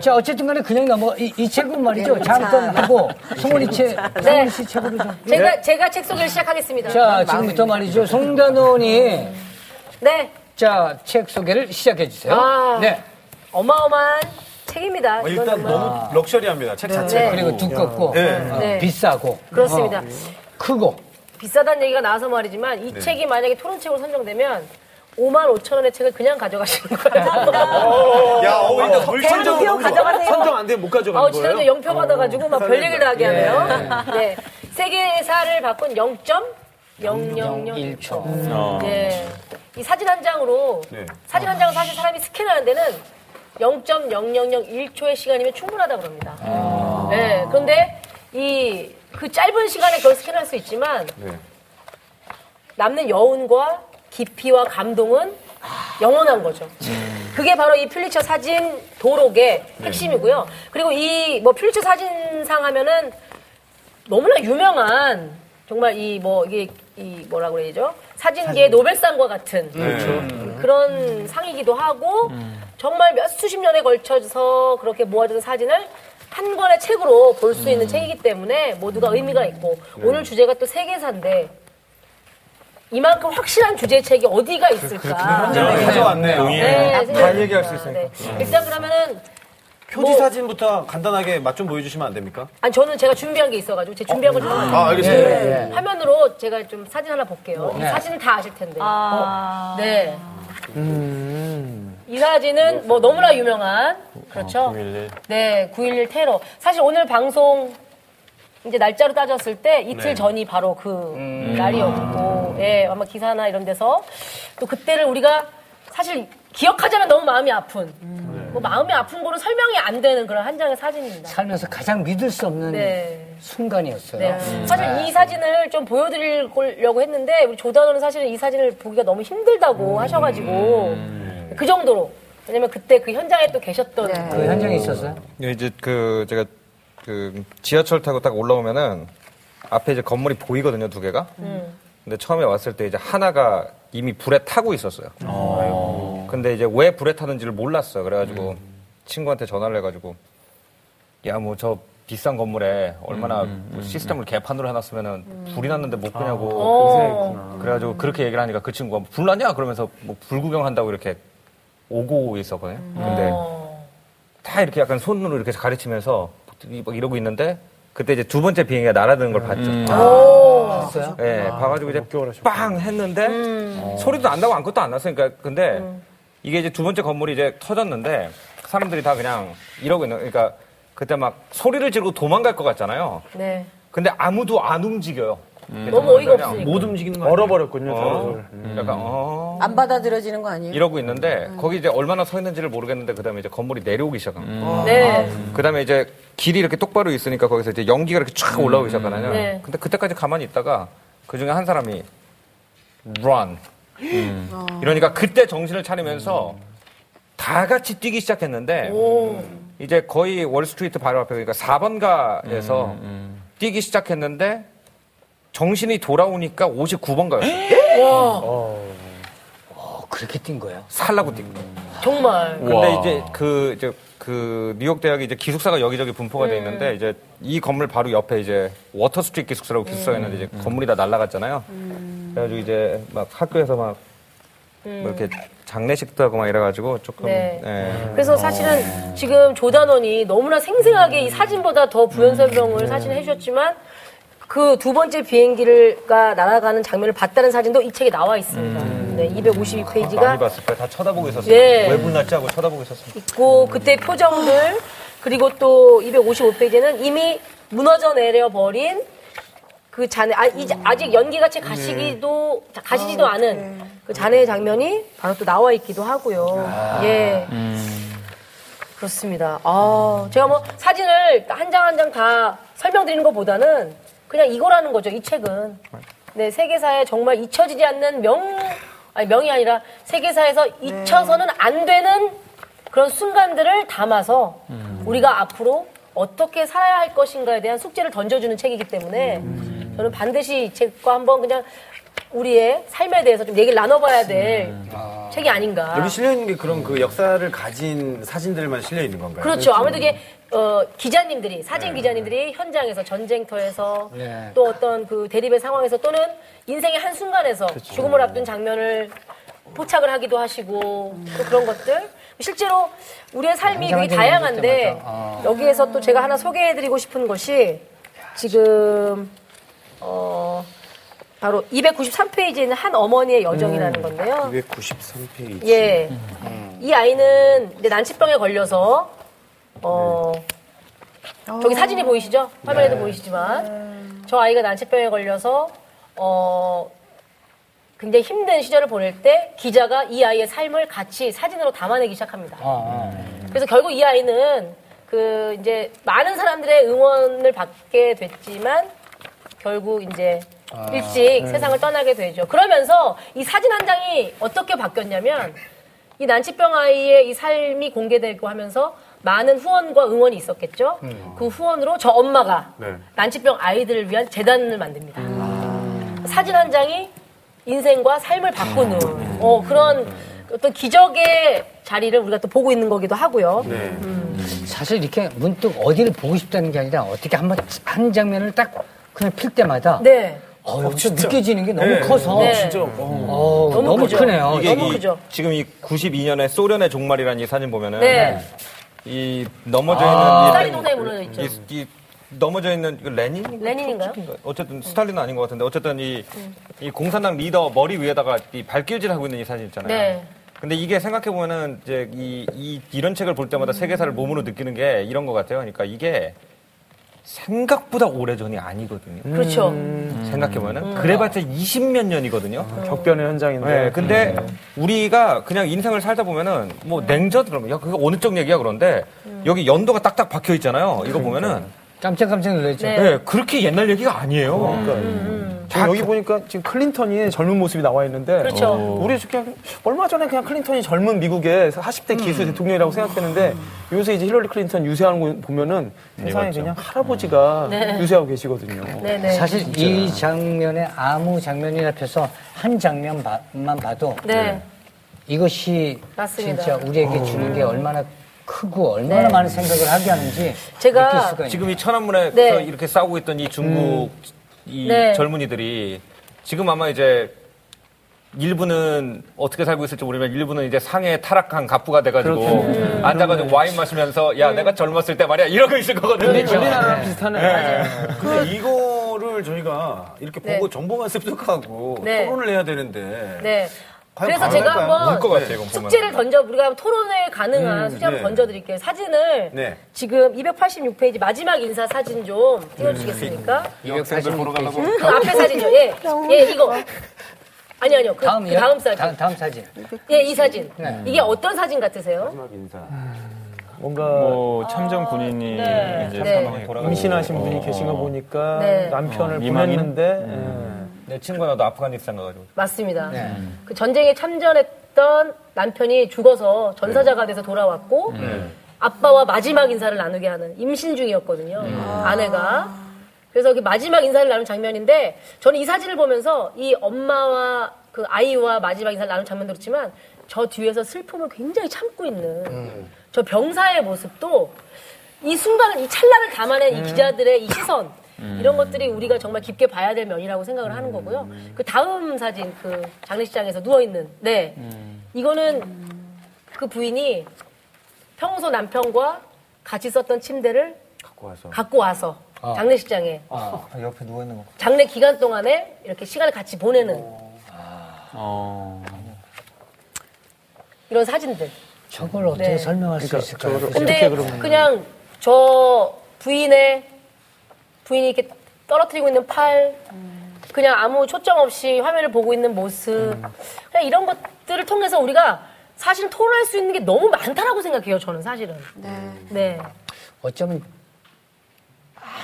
자, 어쨌든 간에 그냥 넘어, 이, 이 책은 말이죠. 잠깐 하고, 송은이 책, 송은이 씨 책으로 좀. 제가 제가 책 소개를 시작하겠습니다. 자, 지금부터 말이죠. 송단원이, 네. 자, 책 소개를 시작해 주세요. 아. 네. 어마어마한 책입니다. 어, 일단 정말. 너무 럭셔리합니다. 책 자체가. 그리고 두껍고, 네. 어, 네. 비싸고, 그렇습니다. 어, 크고. 비싸다는 얘기가 나와서 말이지만 네. 이 책이 만약에 토론책으로 선정되면 5만 5천 원의 책을 그냥 가져가시는 거예요. 야, 어, 일단 대표 선정, 가져가세요. 선정 안 되면 못 가져가는 어, 거예요? 지난주에 영표 받아가지고 막 별 얘기를 하게 하네요. 네. 세계사를 바꾼 0.000 1초. 어. 네. 이 사진 한 장으로 네. 사진 한 장을 사실 사람이 스캔하는 데는 0.0001초의 시간이면 충분하다 그럽니다. 네. 그런데 이 그 짧은 시간에 그걸 스캔할 수 있지만 네. 남는 여운과 깊이와 감동은 영원한 거죠. 그게 바로 이 퓰리처 사진 도록의 핵심이고요. 그리고 이 뭐 퓰리처 사진상 하면은 너무나 유명한 정말 이 뭐 이게 이 뭐라 그래야죠? 사진계의 노벨상과 같은 음, 그런 상이기도 하고 정말 몇 수십 년에 걸쳐서 그렇게 모아진 사진을 한 권의 책으로 볼 수 있는 책이기 때문에 모두가 의미가 있고 오늘 주제가 또 세계사인데 이만큼 확실한 주제의 책이 어디가 있을까? 네, 가져왔네요. 네, 다 얘기할 수 있으니까. 네. 일단 그러면은 표지 뭐- 사진부터 간단하게 맛 좀 보여주시면 안 됩니까? 아니 저는 제가 준비한 게 있어가지고 제 준비한 걸좀 아, 알겠습니다. 예, 예. 화면으로 제가 좀 사진 하나 볼게요. 이 네. 사진은 다 아실 텐데. 어, 네. 이 사진은 뭐 너무나 유명한 그렇죠. 911. 네, 9.11 테러. 사실 오늘 방송 이제 날짜로 따졌을 때 이틀 네. 전이 바로 그 날이었고, 예, 아마 기사나 이런 데서 또 그때를 우리가 사실 기억하자면 너무 마음이 아픈, 뭐 마음이 아픈 거로 설명이 안 되는 그런 한 장의 사진입니다. 살면서 가장 믿을 수 없는 네. 순간이었어요. 네. 사실 이 사진을 좀 보여드리려고 했는데 우리 조단호는 사실은 이 사진을 보기가 너무 힘들다고 하셔가지고 그 정도로 왜냐면 그때 그 현장에 또 계셨던 그 현장에 있었어요? 이제 그 제가 그 지하철 타고 딱 올라오면은 앞에 이제 건물이 보이거든요 두 개가. 근데 처음에 왔을 때 이제 하나가 이미 불에 타고 있었어요. 근데 이제 왜 불에 타는지를 몰랐어요. 그래가지고 친구한테 전화를 해가지고 야 뭐 저 비싼 건물에 얼마나 뭐 시스템을 개판으로 해놨으면은 불이 났는데 못 끄냐고. 어. 그래가지고 그렇게 얘기를 하니까 그 친구가 불 났냐 그러면서 뭐 불 구경한다고 이렇게 오고 있었거든요. 근데 어. 다 이렇게 약간 손으로 이렇게 가르치면서 막 이러고 있는데 그때 이제 두 번째 비행기가 날아드는 걸 봤죠. 오. 봤어요? 예, 봐가지고 이제 빵 했는데 소리도 안 나고 아무것도 안 났어요. 그러니까 근데 이게 이제 두 번째 건물이 이제 터졌는데 사람들이 다 그냥 이러고 있는. 그러니까 그때 막 소리를 지르고 도망갈 것 같잖아요. 네. 근데 아무도 안 움직여요. 너무 어이가 없으니까. 못 움직이는 거? 얼어버렸군요. 어, 저를. 약간 어 안 받아들여지는 거 아니에요? 이러고 있는데 거기 이제 얼마나 서 있는지를 모르겠는데 그다음에 이제 건물이 내려오기 시작한 거예요. 네. 그다음에 이제 길이 이렇게 똑바로 있으니까 거기서 이제 연기가 이렇게 쫙 올라오기 시작하잖아요. 네. 근데 그때까지 가만히 있다가 그 중에 한 사람이 run 이러니까 그때 정신을 차리면서 다 같이 뛰기 시작했는데 오. 이제 거의 월스트리트 바로 앞에 그러니까 4번가에서 뛰기 시작했는데 정신이 돌아오니까 59번가였어요. 와. 어, 그렇게 뛴 거예요? 살라고 뛴 거예요. 정말. 근데 이제 그 이제 그 뉴욕 대학이 이제 기숙사가 여기저기 분포가 돼 있는데 이제 이 건물 바로 옆에 이제 Water Street 기숙사라고 기숙사가 있는데 이제 건물이 다 날라갔잖아요. 그래가지고 이제 막 학교에서 막 뭐 이렇게 장례식도 하고 막 이래가지고 조금 네. 예. 그래서 사실은 지금 조단원이 너무나 생생하게 이 사진보다 더 부연 설명을 사진을 해주셨지만 그 두 번째 비행기가 날아가는 장면을 봤다는 사진도 이 책에 나와 있습니다. 네, 252페이지가 많이 봤을 거예요. 다 쳐다보고 있었어요. 예. 왜 불났지 하고 쳐다보고 있었어요. 있고 그때 표정들 그리고 또 255페이지는 이미 무너져 내려 버린 그 잔해 아, 이제 아직 연기가 채 가시기도 가시지도 않은 그 잔해의 장면이 바로 또 나와 있기도 하고요. 예. 그렇습니다. 아, 제가 뭐 사진을 한 장 한 장 다 설명드리는 것보다는 그냥 이거라는 거죠. 이 책은. 네, 세계사에 정말 잊혀지지 않는 명, 아니, 명이 아니라 세계사에서 잊혀서는 안 되는 그런 순간들을 담아서 우리가 앞으로 어떻게 살아야 할 것인가에 대한 숙제를 던져주는 책이기 때문에 저는 반드시 이 책과 한번 그냥 우리의 삶에 대해서 좀 얘기를 나눠봐야 될 책이 아닌가. 여기 실려 있는 게 그런 그 역사를 가진 사진들만 실려 있는 건가요? 그렇죠. 아무래도 이게 어, 기자님들이 사진 기자님들이 현장에서 전쟁터에서 네. 또 어떤 그 대립의 상황에서 또는 인생의 한 순간에서 죽음을 앞둔 장면을 포착을 하기도 하시고 또 그런 것들 실제로 우리의 삶이 되게 다양한데. 아. 여기에서 또 제가 하나 소개해드리고 싶은 것이 지금 어 바로 293페이지에 있는 한 어머니의 여정이라는 건데요. 293페이지. 예. 이 아이는 이제 난치병에 걸려서 어 저기 사진이 보이시죠? 화면에도 보이시지만 저 아이가 난치병에 걸려서 어 굉장히 힘든 시절을 보낼 때 기자가 이 아이의 삶을 같이 사진으로 담아내기 시작합니다. 아, 그래서 결국 이 아이는 그 이제 많은 사람들의 응원을 받게 됐지만 결국 이제 일찍 세상을 떠나게 되죠. 그러면서 이 사진 한 장이 어떻게 바뀌었냐면 이 난치병 아이의 이 삶이 공개되고 하면서 많은 후원과 응원이 있었겠죠. 그 후원으로 저 엄마가 네. 난치병 아이들을 위한 재단을 만듭니다. 사진 한 장이 인생과 삶을 바꾸는 어, 그런 어떤 기적의 자리를 우리가 또 보고 있는 거기도 하고요. 네. 사실 이렇게 문득 어디를 보고 싶다는 게 아니라 어떻게 한번 한 장면을 딱 그냥 필 때마다 네. 어, 여기서 느껴지는 게 너무 네. 커서 네. 진짜. 어, 너무 너무, 크죠. 크네요. 이게 너무 이- 크죠. 지금 이 92년에 소련의 종말이라는 이 사진 보면은 네. 이 넘어져 아. 있는 스탈린 동상에 무너져 있죠. 이, 이 넘어져 있는 이거 레닌? 레닌인가요? 어쨌든 스탈린은 아닌 것 같은데 어쨌든 이, 이 공산당 리더 머리 위에다가 이 발길질 하고 있는 이 사진 있잖아요. 네. 근데 이게 생각해 보면은 이제 이, 이 이런 책을 볼 때마다 세계사를 몸으로 느끼는 게 이런 것 같아요. 그러니까 이게 생각보다 오래 전이 아니거든요. 그렇죠. 생각해 보면 은 그래봤자 20몇 년이거든요. 격변의 현장인데. 네, 근데 우리가 그냥 인생을 살다 보면은 뭐 냉전 그러면 야 그게 어느 쪽 얘기야 그런데 여기 연도가 딱딱 박혀 있잖아요. 이거 보면은 깜짝깜짝 놀랐죠. 네. 네, 그렇게 옛날 얘기가 아니에요. 그러니까 지금 여기 보니까 지금 클린턴이 젊은 모습이 나와 있는데 그렇죠. 우리 그냥 얼마 전에 그냥 클린턴이 젊은 미국의 40대 기수 대통령이라고 생각했는데 요새 이제 힐러리 클린턴 유세하는 거 보면은 세상에 맞죠. 그냥 할아버지가 네. 유세하고 계시거든요. 네 네. 사실 이 장면에 아무 장면이 앞에서 한 장면만 봐도 네. 이것이 맞습니다. 진짜 우리에게 주는 게 얼마나 크고 얼마나 많은 생각을 하게 하는지 제가 느낄 수가 지금 이 천안문에서 네. 이렇게 싸우고 있던 이 중국 이 네. 젊은이들이 지금 아마 이제 일부는 어떻게 살고 있을지 모르지만 일부는 이제 상해 타락한 갑부가 돼가지고 앉아가지고 와인 마시면서 야 내가 젊었을 때 말이야 이러고 있을 거거든요. 우리나라랑 비슷하네. 근데 이거를 저희가 이렇게 네. 보고 정보만 습득하고 네. 토론을 해야 되는데 네. 그래서 제가? 한번 같아요. 숙제를 던져 우리가 토론회 가능한 숙제 한번 네. 던져드릴게요. 사진을 네. 지금 286페이지 마지막 인사 사진 좀 띄워주시겠습니까? 학생들 보러 가려고. 그 앞에 사진이요. 예, 예 이거. 아니 아니요. 그, 다음 그 다음 사진. 다음, 다음 사진. 예, 이 사진. 네. 이게 어떤 사진 같으세요? 뭔가 뭐 참전 군인이 네. 이제 네. 임신하신 분이 계신 거 보니까 네. 남편을 어? 보냈는데 내 친구가 나도 아프가니스탄 가가지고 맞습니다. 네. 그 전쟁에 참전했던 남편이 죽어서 전사자가 돼서 돌아왔고 아빠와 마지막 인사를 나누게 하는 임신 중이었거든요. 아내가. 그래서 그 마지막 인사를 나눈 장면인데 저는 이 사진을 보면서 이 엄마와 그 아이와 마지막 인사를 나눈 장면도 그렇지만 저 뒤에서 슬픔을 굉장히 참고 있는 저 병사의 모습도 이 순간을 이 찰나를 담아낸 이 기자들의 이 시선 이런 것들이 우리가 정말 깊게 봐야 될 면이라고 생각을 하는 거고요. 그 다음 사진 그 장례식장에서 누워 있는 네 이거는 그 부인이 평소 남편과 같이 썼던 침대를 갖고 와서 갖고 와서 장례식장에 아, 옆에 누워 있는 거. 장례 기간 동안에 이렇게 시간을 같이 보내는 어. 이런 사진들. 저걸 어떻게 네. 설명할 수 있을까요? 근데 그냥 저 부인의 부인이 이렇게 떨어뜨리고 있는 팔, 그냥 아무 초점 없이 화면을 보고 있는 모습, 그냥 이런 것들을 통해서 우리가 사실 토론할 수 있는 게 너무 많다라고 생각해요. 저는 사실은. 네. 어쩌면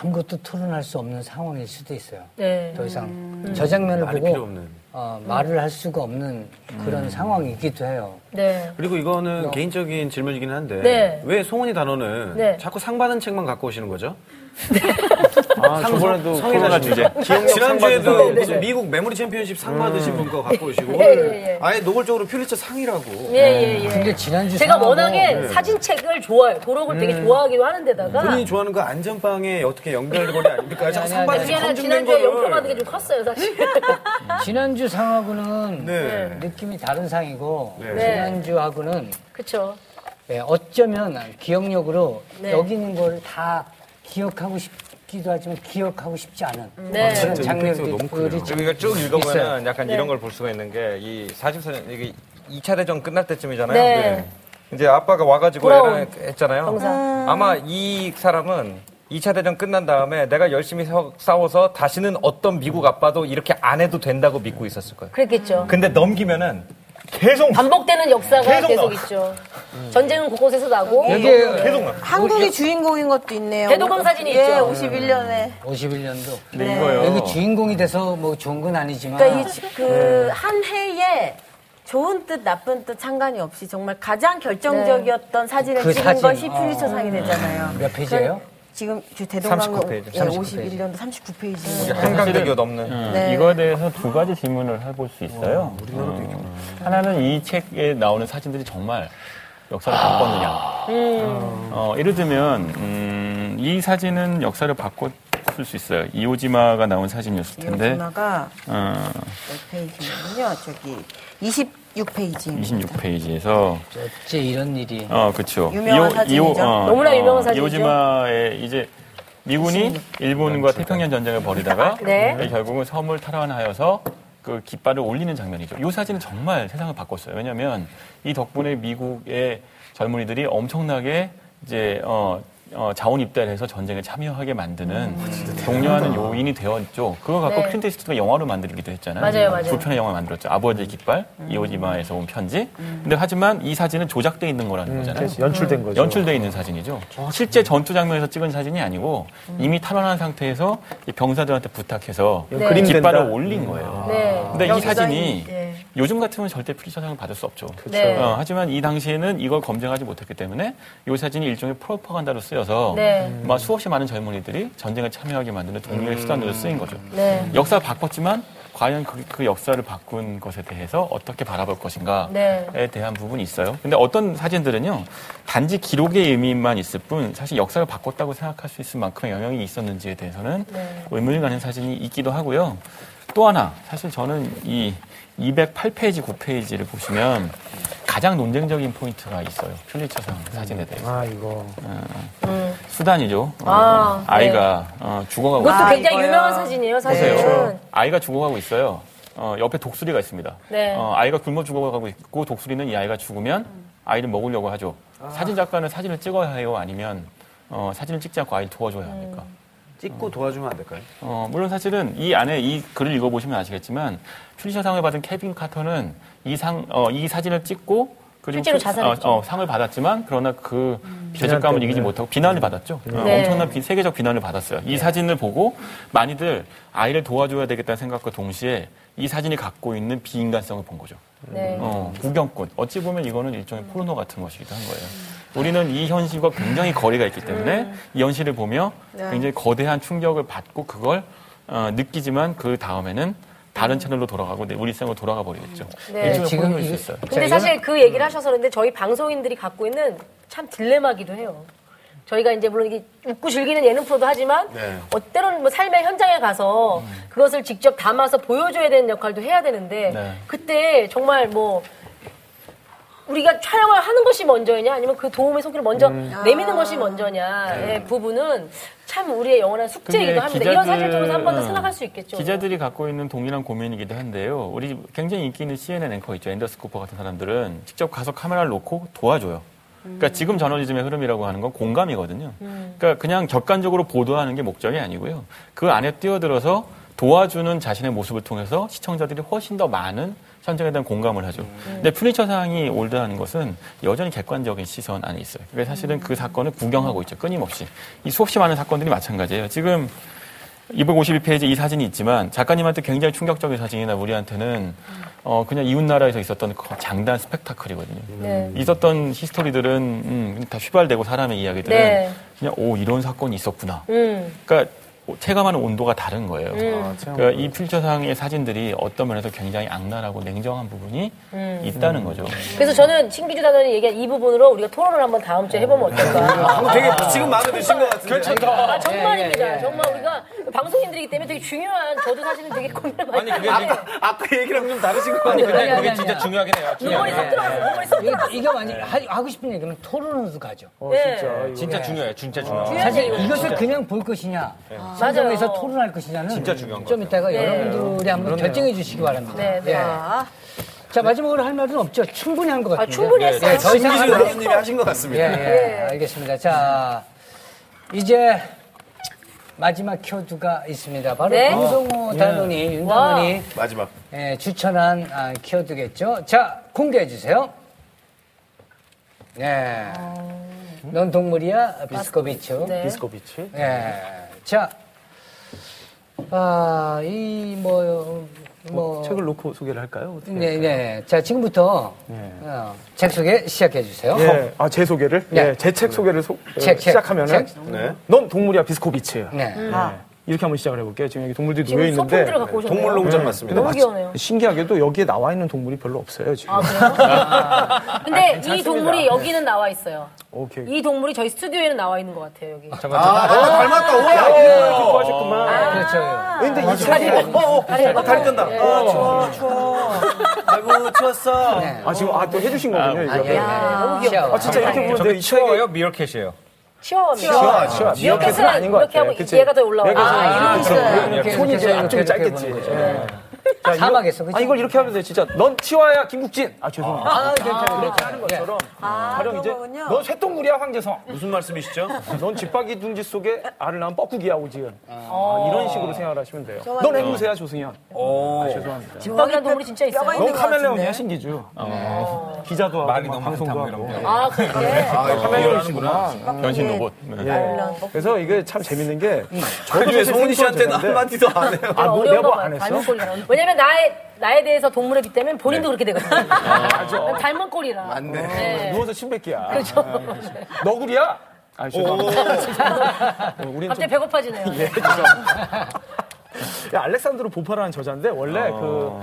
아무것도 토론할 수 없는 상황일 수도 있어요. 네. 더 이상 저 장면을 말이 보고 필요 없는. 어, 말을 할 수가 없는 그런 상황이기도 해요. 네. 그리고 이거는 개인적인 질문이긴 한데 네. 왜 송은이 단원은 네. 자꾸 상 받은 책만 갖고 오시는 거죠? 아, 저번에도 성인아 주제. 지난주에도 무슨 미국 메모리 챔피언십 상 받으신 분 거 갖고 오시고 예, 예, 예. 아예 노골적으로 퓰리처 상이라고. 예, 예, 예. 근데 지난주 제가 워낙에 네. 사진책을 좋아해요. 도록을 되게 좋아하기도 하는데다가. 본인이 좋아하는 그 안전빵에 어떻게 연결고리 아닙니까? 자꾸 상 검증된 지난주에 용표 받은. 게 좀 컸어요, 사실. 지난주 상하고는 네. 느낌이 다른 상이고 네. 지난주하고는 그쵸. 예, 어쩌면 기억력으로 네. 여기 있는 걸 다 기억하고 싶 기도 하지만 기억하고 싶지 않은 네. 그런 진짜 임팩트가 너무 장면들이 크네요. 지금 이걸 쭉 읽어보면 있어요. 약간 네. 이런 걸 볼 수가 있는 게 이 44년 이게 2차 대전 끝날 때쯤이잖아요. 네. 이제 아빠가 와가지고 돌아온 애랑 했잖아요. 병사. 아마 이 사람은 2차 대전 끝난 다음에 내가 열심히 서- 싸워서 다시는 어떤 미국 아빠도 이렇게 안 해도 된다고 믿고 있었을 거예요. 그랬겠죠. 근데 넘기면은 계속 반복되는 역사가 계속 계속. 있죠. 전쟁은 곳곳에서 나고. 여기 계속 나. 한국이 주인공인 것도 있네요. 대도강 사진이 예, 있죠. 51년에. 51년도 근데 이거요. 여기 주인공이 돼서 뭐 좋은 건 아니지만 그러니까 이그한 해에 좋은 뜻 나쁜 뜻 상관이 없이 정말 가장 결정적이었던 사진을 그 찍은 사진. 것이 어. 퓨리처상이 되잖아요. 몇 페이지예요? 지금 그 대동강 39 페이지. 예, 39 51년도 39페이지. 한강대교 넘는. 음, 네. 이거에 대해서 두 가지 질문을 해볼 수 있어요. 음, 하나는 이 책에 나오는 사진들이 정말 역사를 바꿨느냐. 어, 예를 들면 음, 이 사진은 역사를 바꿨을 수 있어요. 이오지마가 나온 사진이었을 텐데 이오지마가 어, 몇 페이지냐면요. 저기 26페이지. 26페이지에서 어째 이런 일이 어 그렇죠. 유명한 사진이죠. 너무나 유명한 사진이죠. 이오지마의 이제 미군이 일본과 태평양 전쟁을 벌이다가 네. 결국은 섬을 탈환하여서 그 깃발을 올리는 장면이죠. 이 사진은 정말 세상을 바꿨어요. 왜냐하면 이 덕분에 미국의 젊은이들이 엄청나게 이제 어 어, 자원 입대를 해서 전쟁에 참여하게 만드는 독려하는 요인이 되었죠. 그거 갖고 네. 클린트 이스트우드가 영화로 만들기도 했잖아요. 맞아요, 맞아요. 두 편의 영화 만들었죠. 아버지의 깃발, 이오지마에서 온 편지. 근데 하지만 이 사진은 조작돼 있는 거라는 거잖아요. 그래서 연출된 거죠. 연출돼 있는 사진이죠. 실제 전투 장면에서 찍은 사진이 아니고 이미 탈환한 상태에서 이 병사들한테 부탁해서 네. 그림 깃발을? 올린 거예요. 네. 근데 이 사진이 예. 요즘 같으면 절대 프리처상을 받을 수 없죠. 네. 어, 하지만 이 당시에는 이걸 검증하지 못했기 때문에 이 사진이 일종의 프로파간다로 쓰여서 네. 아마 수없이 많은 젊은이들이 전쟁에 참여하게 만드는 동료의 수단으로 쓰인 거죠. 네. 역사 바꿨지만 과연 그, 그 역사를 바꾼 것에 대해서 어떻게 바라볼 것인가에 네. 대한 부분이 있어요. 근데 어떤 사진들은요, 단지 기록의 의미만 있을 뿐 사실 역사를 바꿨다고 생각할 수 있을 만큼의 영향이 있었는지에 대해서는 네. 의문이 가는 사진이 있기도 하고요. 또 하나, 사실 저는 이 208페이지, 9페이지를 보시면 가장 논쟁적인 포인트가 있어요. 퓰리처상 사진에 대해서. 아 이거 수단이죠. 어, 아, 아이가 어, 죽어가고 있어요. 굉장히 유명한 사진이에요, 사실은. 보세요. 아이가 죽어가고 있어요. 어, 옆에 독수리가 있습니다. 네. 어, 아이가 굶어 죽어가고 있고 독수리는 이 아이가 죽으면 아이를 먹으려고 하죠. 사진 작가는 사진을 찍어야 해요? 아니면 어, 사진을 찍지 않고 아이를 도와줘야 합니까? 찍고 도와주면 안 될까요? 어, 물론 사실은 이 안에 이 글을 읽어보시면 아시겠지만 퓰리처상을 받은 케빈 카터는 이 상, 어, 이 사진을 찍고 그리고 실제로 그- 자살했죠. 어, 어, 상을 받았지만 그러나 그 죄책감을 이기지 못하고 비난을 받았죠. 어, 네. 엄청난 비- 세계적 비난을 받았어요. 이 사진을 보고 많이들 아이를 도와줘야 되겠다는 생각과 동시에 이 사진이 갖고 있는 비인간성을 본 거죠. 네. 어, 구경꾼. 어찌 보면 이거는 일종의 포르노 같은 것이기도 한 거예요. 우리는 이 현실과 굉장히 거리가 있기 때문에 이 현실을 보며 굉장히 거대한 충격을 받고 그걸 어, 느끼지만 그 다음에는 다른 채널로 돌아가고 내 우리 생으로 돌아가 버리겠죠. 네. 일종의 지금 있어요. 근데 자, 사실 그 얘기를 하셔서 그런데 저희 방송인들이 갖고 있는 참 딜레마기도 해요. 저희가 이제 물론 이게 웃고 즐기는 예능 프로도 하지만 네. 어때로는 뭐 삶의 현장에 가서 그것을 직접 담아서 보여줘야 되는 역할도 해야 되는데 네. 그때 정말 뭐 우리가 촬영을 하는 것이 먼저냐 아니면 그 도움의 손길을 먼저 내미는 것이 먼저냐의 부분은 참 우리의 영원한 숙제이기도 합니다. 이런 사실 쪽에서 한 번더 어, 생각할 수 있겠죠. 기자들이 갖고 있는 동일한 고민이기도 한데요. 우리 굉장히 인기 있는 CNN 앵커 있죠. 앤더스 쿠퍼 같은 사람들은 직접 가서 카메라를 놓고 도와줘요. 그러니까 지금 저널리즘의 흐름이라고 하는 건 공감이거든요. 그러니까 그냥 객관적으로 보도하는 게 목적이 아니고요. 그 안에 뛰어들어서 도와주는 자신의 모습을 통해서 시청자들이 훨씬 더 많은 현장에 대한 공감을 하죠. 근데 퓰리처 상이 올드하는 것은 여전히 객관적인 시선 안에 있어요. 그래서 사실은 그 사건을 구경하고 있죠. 끊임없이. 이 수없이 많은 사건들이 마찬가지예요. 지금 252페이지 이 사진이 있지만 작가님한테 굉장히 충격적인 사진이나 우리한테는 어 그냥 이웃 나라에서 있었던 그 장단 스펙타클이거든요. 네. 있었던 history들은 음, 다 휘발되고 사람의 이야기들은 네. 그냥 오 이런 사건이 있었구나. 음. 그러니까 체감하는 온도가 다른 거예요. 음. 그러니까 이 필처상의 사진들이 어떤 면에서 굉장히 악랄하고 냉정한 부분이 음. 있다는 거죠. 그래서 저는 신기주 단원이 얘기한 이 부분으로 우리가 토론을 한번 다음 주에 해보면 어떨까. 되게 지금 마음에 드신 것 같은데. 아, 정말입니다. 예, 예, 예. 정말 우리가 방송인들이기 때문에 되게 중요한, 저도 사실은 되게 고민을 많이 아니, 그게. 지금- 아까 얘기랑 좀 다르신 것 아니, 같아요. 근데 아니, 그게 아니, 진짜 아니. 중요하긴 해요. 눈물이 쏙 들어갔어. 눈물이 쏙 이게, 들어갔어. 이게 만약 하- 하고 싶은 얘기는 토론으로 가죠. 어, 네. 진짜. 진짜 중요해요. 진짜 중요해요. 사실 이것을 그냥 볼 것이냐, 맞아요. 토론할 것이냐는 진짜 중요한 것좀 이따가 네. 여러분들이 한번 결정해 주시기 바랍니다. 네, 네. 예. 자 마지막으로 할 말은 없죠. 충분히 한것 아, 같습니다. 충분히 했어요. 예, 더 이상 말- 교수님이 하신 것 예, 같습니다. 예, 알겠습니다. 자 이제 마지막 키워드가 있습니다. 바로 네. 윤성호 단원이 윤단원이 마지막. 예, 추천한 아, 키워드겠죠. 자 공개해 주세요. 네. 넌 동물이야 비스코비츠. 네. 디스코비치. 예. 자, 아, 이, 뭐, 뭐. 책을 놓고 소개를 할까요? 네, 할까요? 네. 자, 지금부터 네. 어, 책 소개 시작해 주세요. 예, 아, 제 소개를? 네. 예, 제책 소개를 소- 어, 책, 책, 시작하면은, 책. 네. 넌 동물이야, 비스코비치. 네. 예. 이렇게 한번 시작을 해볼게요. 지금 여기 동물들이 지금 놓여 있는데. 소품들을 갖고 오셨네요. 동물 농장 맞습니다. 너무 귀여워요. 신기하게도 여기에 나와 있는 동물이 별로 없어요, 지금. 아, 그래요? 근데 이 동물이 여기는 나와 있어요. 오케이. 이 동물이 저희 스튜디오에는 나와 있는 것 같아요, 여기. 아, 닮았다. 오, 그거 하셨구만. 그렇죠. 근데 이 책이, 어, 어, 다리 어. 예. 어, 추워, 추워. 아이고, 추웠어. 네. 아, 지금, 아, 또 해주신 거군요, 이거. 예, 예. 너무 귀여워. 아, 진짜 이렇게 저기 이 책이. 치워요? 미어캣이에요. 치워합니다. 치워, 치워. 미어캣은 아닌 것 이렇게 같아요. 하고? 얘가 더. 미어캣은 아, 이렇게. 이렇게 손이 이렇게 좀 이렇게 앞쪽이 이렇게 짧겠지. 예. 야, 이거- 사막에서, 그죠? 아, 이걸 이렇게 하면 돼, 진짜. 넌 치와야 김국진. 아, 죄송합니다. 아, 괜찮아요. 그렇게 하는 것처럼. 아, 가령 이제, 거군요. 넌 쇠똥구리야, 황재성. 무슨 말씀이시죠? 넌 집박이 둥지 속에 알을 낳은 뻐꾸기야, 오지은. 아, 이런 식으로 생각을 하시면 돼요. 넌 앵무새야, 조승현. 아, 죄송합니다. 집박이란 동물이 진짜 있어요. 있는 넌것 카멜레온이야. 신기주. 기자도 하고, 말이 막 너무 방송도 많다, 하고. 뭐 이런 거. 아? 카멜레온이구나. 변신 로봇. 네. 예. 그래서 이게 참 재밌는 게, 저도 왜 사실 송은이 씨한테는 생소한 한마디도 안 해요? 아, 뭐, 내가 뭐안 했어? 왜냐면 나의, 나에 대해서 동물에 빗대면 본인도 그렇게 되거든요. 난 닮은 꼴이라. 맞네. 네. 누워서 침뱉기야. 그렇죠. 너구리야? 아, 죄송합니다. 어, 우리는 갑자기 좀 배고파지네요. 예, 죄송합니다. 야, 알렉산드로 보파라는 저자인데 원래 그,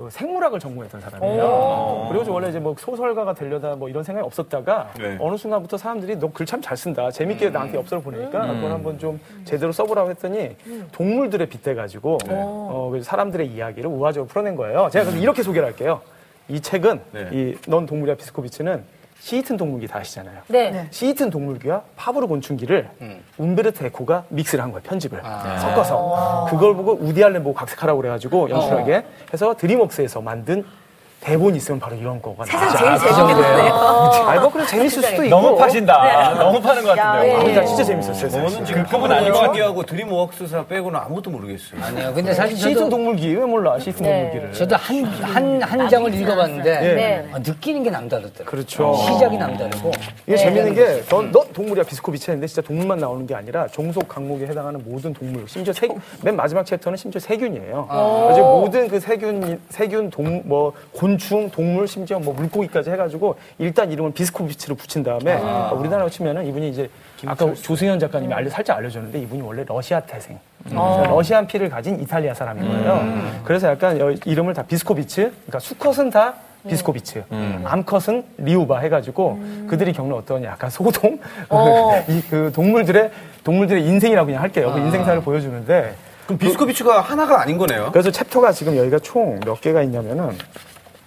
그 생물학을 전공했던 사람이에요. 그리고 저 원래 이제 뭐 소설가가 되려다 뭐 이런 생각이 없었다가 네. 어느 순간부터 사람들이 너 글 참 잘 쓴다. 재밌게 나한테 엽서를 보내니까 그걸 한번 좀 제대로 써보라고 했더니 동물들에 빗대가지고 어, 그래서 사람들의 이야기를 우화적으로 풀어낸 거예요. 제가 그래서 이렇게 소개를 할게요. 이 책은 네. 이넌 동물이야 비스코비치는 시이튼 동물기 다 아시잖아요. 네. 시이튼 동물기와 파브르 곤충기를 움베르토 에코가 믹스를 한 거예요, 편집을. 섞어서. 그걸 보고 우디 알렌 보고 각색하라고 그래가지고 연출하게 해서 드림웍스에서 만든 대본이 있으면 바로 이런 거가 세상. 제일. 아, 뭐 그래 재밌을 수도 있고. 너무 파신다. 너무 파는 것 같은데요. 아, 근데 진짜 재밌었어요. 저는. 지금 급은 아닌 것. 아니고 드림웍스사 빼고는 아무것도 모르겠어요. 아니요. 근데 사실 저도, 동물기 왜 몰라? 시이튼 네. 동물기를. 저도 한, 한, 한 장을 읽어봤는데, 네. 어, 느끼는 게 남다르더라고요. 그렇죠. 시작이 남다르고. 이게 재밌는 게, 넌, 넌 동물이야 비스코비치 했는데 진짜 동물만 나오는 게 아니라 종속 강목에 해당하는 모든 동물, 심지어 세, 맨 마지막 챕터는 심지어 세균이에요. 그래서 모든 그 세균, 세균, 동, 뭐, 곤 충, 동물, 심지어 뭐 물고기까지 해가지고 일단 이름을 비스코비치로 붙인 다음에 우리나라로 치면은 이분이 이제 아까 조승현 작가님이 알려, 살짝 알려줬는데 이분이 원래 러시아 태생. 그래서 Russian 피를 가진 이탈리아 사람인 거예요. 그래서 약간 여- 이름을 다 비스코비치, 그러니까 수컷은 다 비스코비츠, 암컷은 리우바 해가지고 그들이 겪는 어떤 약간 소동, 이 그 동물들의 동물들의 인생이라고 그냥 할게요. 그 인생사를 보여주는데. 그럼 비스코비치가 하나가 아닌 거네요. 그래서 챕터가 지금 여기가 총 몇 개가 있냐면은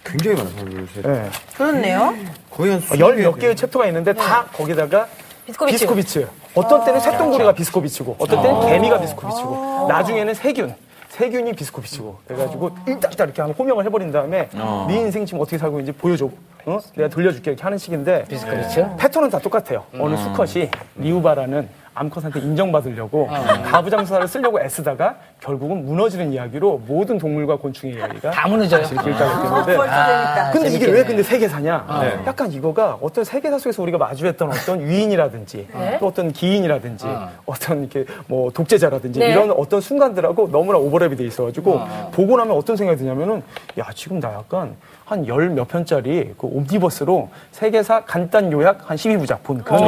굉장히 많아요. 예, 그렇네요. 거의 한 열 몇 개의 챕터가 있는데 다 거기다가 비스코비치. 비스코비츠. 어떤 때는 쇠똥구리가 비스코비치고, 어떤 때는 개미가 비스코비치고, 나중에는 세균. 세균이 비스코비치고. 그래가지고 일딱일딱 이렇게 하면 호명을 해버린 다음에 네 인생 지금 어떻게 살고 있는지 보여줘. 어? 내가 들려줄게. 이렇게 하는 식인데. 비스코비치? 패턴은 다 똑같아요. 어느 수컷이 리우바라는 암컷한테 인정받으려고 가부장수사를 쓰려고 애쓰다가 결국은 무너지는 이야기로 모든 동물과 곤충의 이야기가 다 무너져요. 일단락 되는데 벌써 재밌다. 근데 이게. 왜 근데 세계사냐? 약간 이거가 어떤 세계사 속에서 우리가 마주했던 어떤 위인이라든지 또 어떤 기인이라든지 어. 떤 이렇게 뭐 독재자라든지 네. 이런 어떤 순간들하고 너무나 오버랩이 돼 있어가지고 보고 나면 어떤 생각이 드냐면은 야 지금 나 약간 한 열 몇 편짜리 그 옴니버스로 세계사 간단 요약 한 12부작 본 그런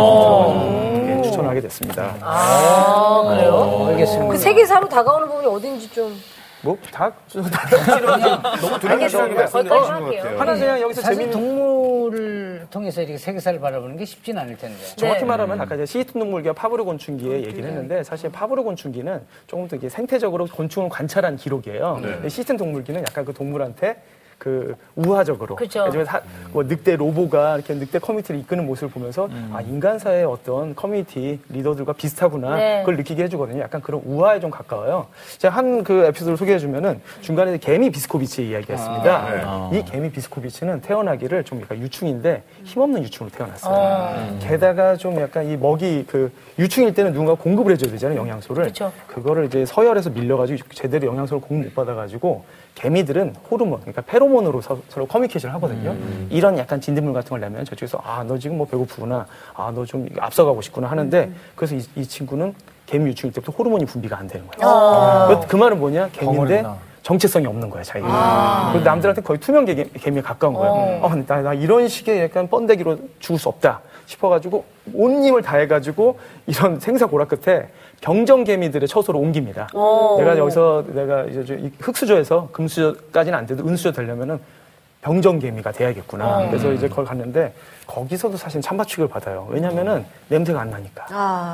예, 추천하게 됐습니다. 아, 그래요? 알겠습니다. 그 세계사로 다가오는 부분이 어딘지 좀. 뭐다 너무 할게요. 같아요. 하나 그냥 여기서 재밌는 동물을 통해서 이렇게 세계사를 바라보는 게 쉽진 않을 텐데. 정확히 네. 말하면 아까 이제 시이튼 동물기와 파브르 곤충기의 얘기를 했는데 사실 파브르 곤충기는 조금 더 이게 생태적으로 곤충을 관찰한 기록이에요. 근데 시이튼 동물기는 약간 그 동물한테 그 우화적으로 사- 뭐 늑대 로보가 이렇게 늑대 커뮤니티를 이끄는 모습을 보면서 아 인간사의 어떤 커뮤니티 리더들과 비슷하구나 네. 그걸 느끼게 해주거든요. 약간 그런 우화에 좀 가까워요. 제가 한 그 에피소드를 소개해주면은 중간에 개미 비스코비치 이야기했습니다. 이 개미 비스코비치는 태어나기를 좀 약간 유충인데 힘없는 유충으로 태어났어요. 게다가 좀 약간 이 먹이 그 유충일 때는 누군가 공급을 해줘야 되잖아요 영양소를. 그쵸. 그거를 이제 서열에서 밀려가지고 제대로 영양소를 공급 못 받아가지고 개미들은 호르몬, 그러니까 페로몬으로 서, 로 커뮤니케이션을 하거든요. 이런 약간 진딧물 같은 걸 내면 저쪽에서 아, 너 지금 뭐 배고프구나. 아, 너 좀 앞서가고 싶구나 하는데 그래서 이, 이 친구는 개미 유충일 때부터 호르몬이 분비가 안 되는 거예요. 그, 그 말은 뭐냐? 개미인데 정체성이 없는 거야, 자기가. 그리고 남들한테 거의 투명 개, 개미에 가까운 거예요. 어, 나, 나 이런 식의 약간 번데기로 죽을 수 없다 싶어가지고 온 힘을 다해가지고 이런 생사고락 끝에 병정 개미들의 처소로 옮깁니다. 내가 여기서 내가 이제 흙수저에서 금수저까지는 안 돼도 은수저 되려면은 병정 개미가 돼야겠구나. 그래서 이제 거기 갔는데 거기서도 사실 취급을 받아요. 왜냐면은 냄새가 안 나니까.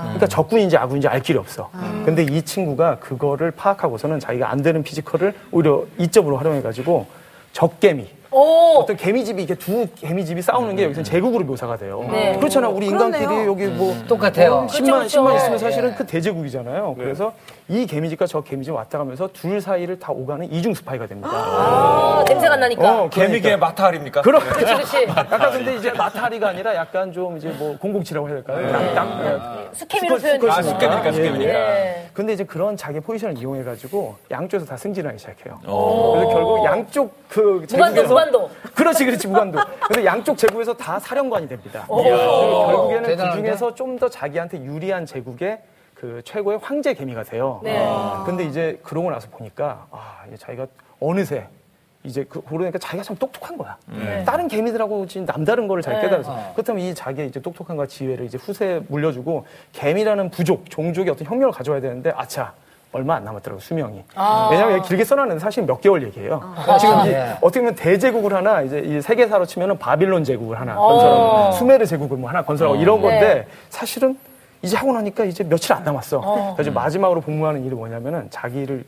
그러니까 적군인지 아군인지 알 길이 없어. 근데 이 친구가 그거를 파악하고서는 자기가 안 되는 physical을 오히려 이점으로 활용해가지고 적개미, 오. 어떤 개미집이 이렇게 두 개미집이 싸우는 게 여기서 제국으로 묘사가 돼요. 네. 그렇잖아. 우리 인간끼리 그러네요. 여기 뭐 똑같아요. 10만, 그렇죠, 10만 그렇죠. 있으면 사실은 그 대제국이잖아요. 그래서 이 개미집과 저 개미집 왔다 가면서 둘 사이를 다 오가는 이중 스파이가 됩니다. 아, 냄새가 나니까. 어, 개미계의 마타알입니까? 그럼 그렇지. 약간 근데 이제 마타리가 아니라 약간 좀 이제 뭐 공공치라고 해야 될까요? 딱, 딱, 수케미로 표현. 아, 숫개입니까, 숫개입니까? 예. 근데 이제 그런 자기 포지션을 이용해 가지고 양쪽에서 다 승진하기 시작해요. 그래서 결국 양쪽 그 무관도, 제국에서 무관도. 그렇지, 그렇지 무관도. 근데 양쪽 제국에서 다 사령관이 됩니다. 그리고 결국에는 그 대단한데? 중에서 좀 더 자기한테 유리한 제국의 그 최고의 황제 개미가 돼요. 네. 근데 이제 그러고 나서 보니까 아, 이제 자기가 어느새 이제 그, 그러니까 자기가 참 똑똑한 거야. 다른 개미들하고 지금 남다른 거를 잘 깨달아서. 그렇다면 이 자기의 이제 똑똑함과 지혜를 이제 후세에 물려주고 개미라는 부족, 종족의 어떤 혁명을 가져와야 되는데 아차. 얼마 안 남았더라고 수명이. 왜냐하면 여기 길게 써놨는데 사실 몇 개월 얘기예요. 지금 이 어떻게 보면 대제국을 하나 이제 이 세계사로 치면은 바빌론 제국을 하나 건설하고 수메르 제국을 뭐 하나 건설하고 이런 건데 사실은 이제 하고 나니까 이제 며칠 안 남았어. 어. 그래서 음. 마지막으로 복무하는 일이 뭐냐면은 자기를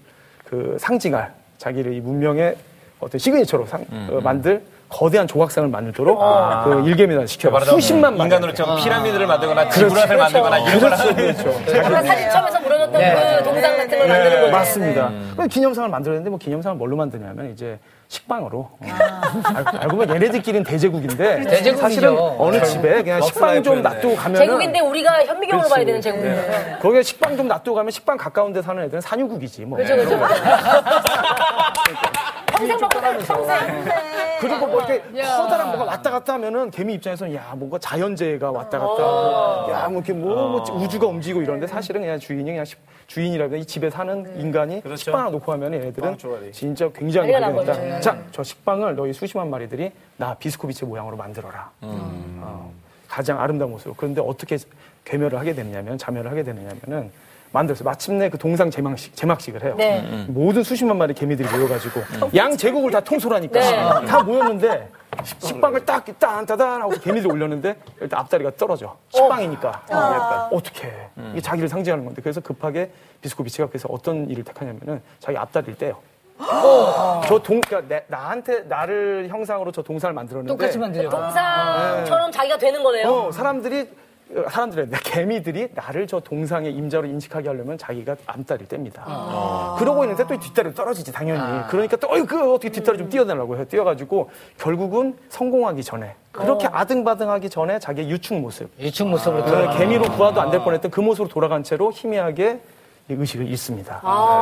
그 상징할 자기를 이 문명의 어떤 시그니처로 상, 음, 어, 음. 만들 거대한 조각상을 만들도록 아. 그 일개미단 시켜요. 수십만 인간으로 좀 피라미드를 만들거나 그렇죠. 지브라를 만들거나 이런 그렇죠. 걸 하는 그렇죠. 거죠. 약간 사진첩에서 물어줬던 네. 그 동상 같은 걸 네. 만드는 네. 거죠. 맞습니다. 음. 기념상을 만들었는데 뭐 기념상을 뭘로 만드냐면 이제 식빵으로. 알- 알고 보면 얘네들끼리는 대제국인데 대제국이죠. 사실은 어느 집에 그냥 식빵 좀 놔두고 가면 제국인데 우리가 현미경으로 봐야 되는 제국이에요. 거기에 식빵 좀 놔두고 가면 식빵 가까운 데 사는 애들은 산유국이지 뭐. 그죠, 그죠. 평생 먹고 살 평생. 그리고 뭐 이렇게 커다란 뭐가 왔다 갔다 하면은 개미 입장에서는 야 뭔가 자연재해가 왔다 갔다 하고 야뭐 이렇게 뭐, 뭐 우주가 움직이고 이런데 사실은 그냥 주인이 그냥 식- 주인이라면 이 집에 사는 인간이 식빵 하나 놓고 하면 얘네들은 진짜 굉장히. 거죠. 자, 저 식빵을 너희 수십만 마리들이 나 비스코비치 모양으로 만들어라. 어, 가장 아름다운 모습으로. 그런데 어떻게 괴멸을 하게 되느냐면 자멸을 하게 되느냐면은 만들어서 마침내 그 동상 제막식, 제막식을 해요. 네. 모든 수십만 마리 개미들이 모여가지고 양 제국을 다 통솔하니까 네. 다 모였는데 식빵을 딱 딴따단 하고 개미들 올렸는데 일단 앞다리가 떨어져 식빵이니까 어. 어떻게 이게 자기를 상징하는 건데 그래서 급하게 비스코비치가 그래서 어떤 일을 택하냐면은 자기 앞다리를 떼요. 저 동, 그러니까 내- 나한테 나를 형상으로 저 동상을 만들었는데 똑같이 만들려. 동상처럼 자기가 되는 거네요. 어, 사람들이 어, 사람들의 개미들이 나를 저 동상의 임자로 인식하게 하려면 자기가 앞다리를 뗍니다. 그러고 있는데 또 뒷다리로 떨어지지 당연히. 그러니까 또 어이 그 어떻게 뒷다리 좀 띄워달라고 해요. 띄워가지고 결국은 성공하기 전에 그렇게 아등바등하기 전에 자기의 유충 모습. 유충 모습으로 그 개미로 구화도 안 될 뻔했던 그 모습으로 돌아간 채로 희미하게 이 의식을 잃습니다.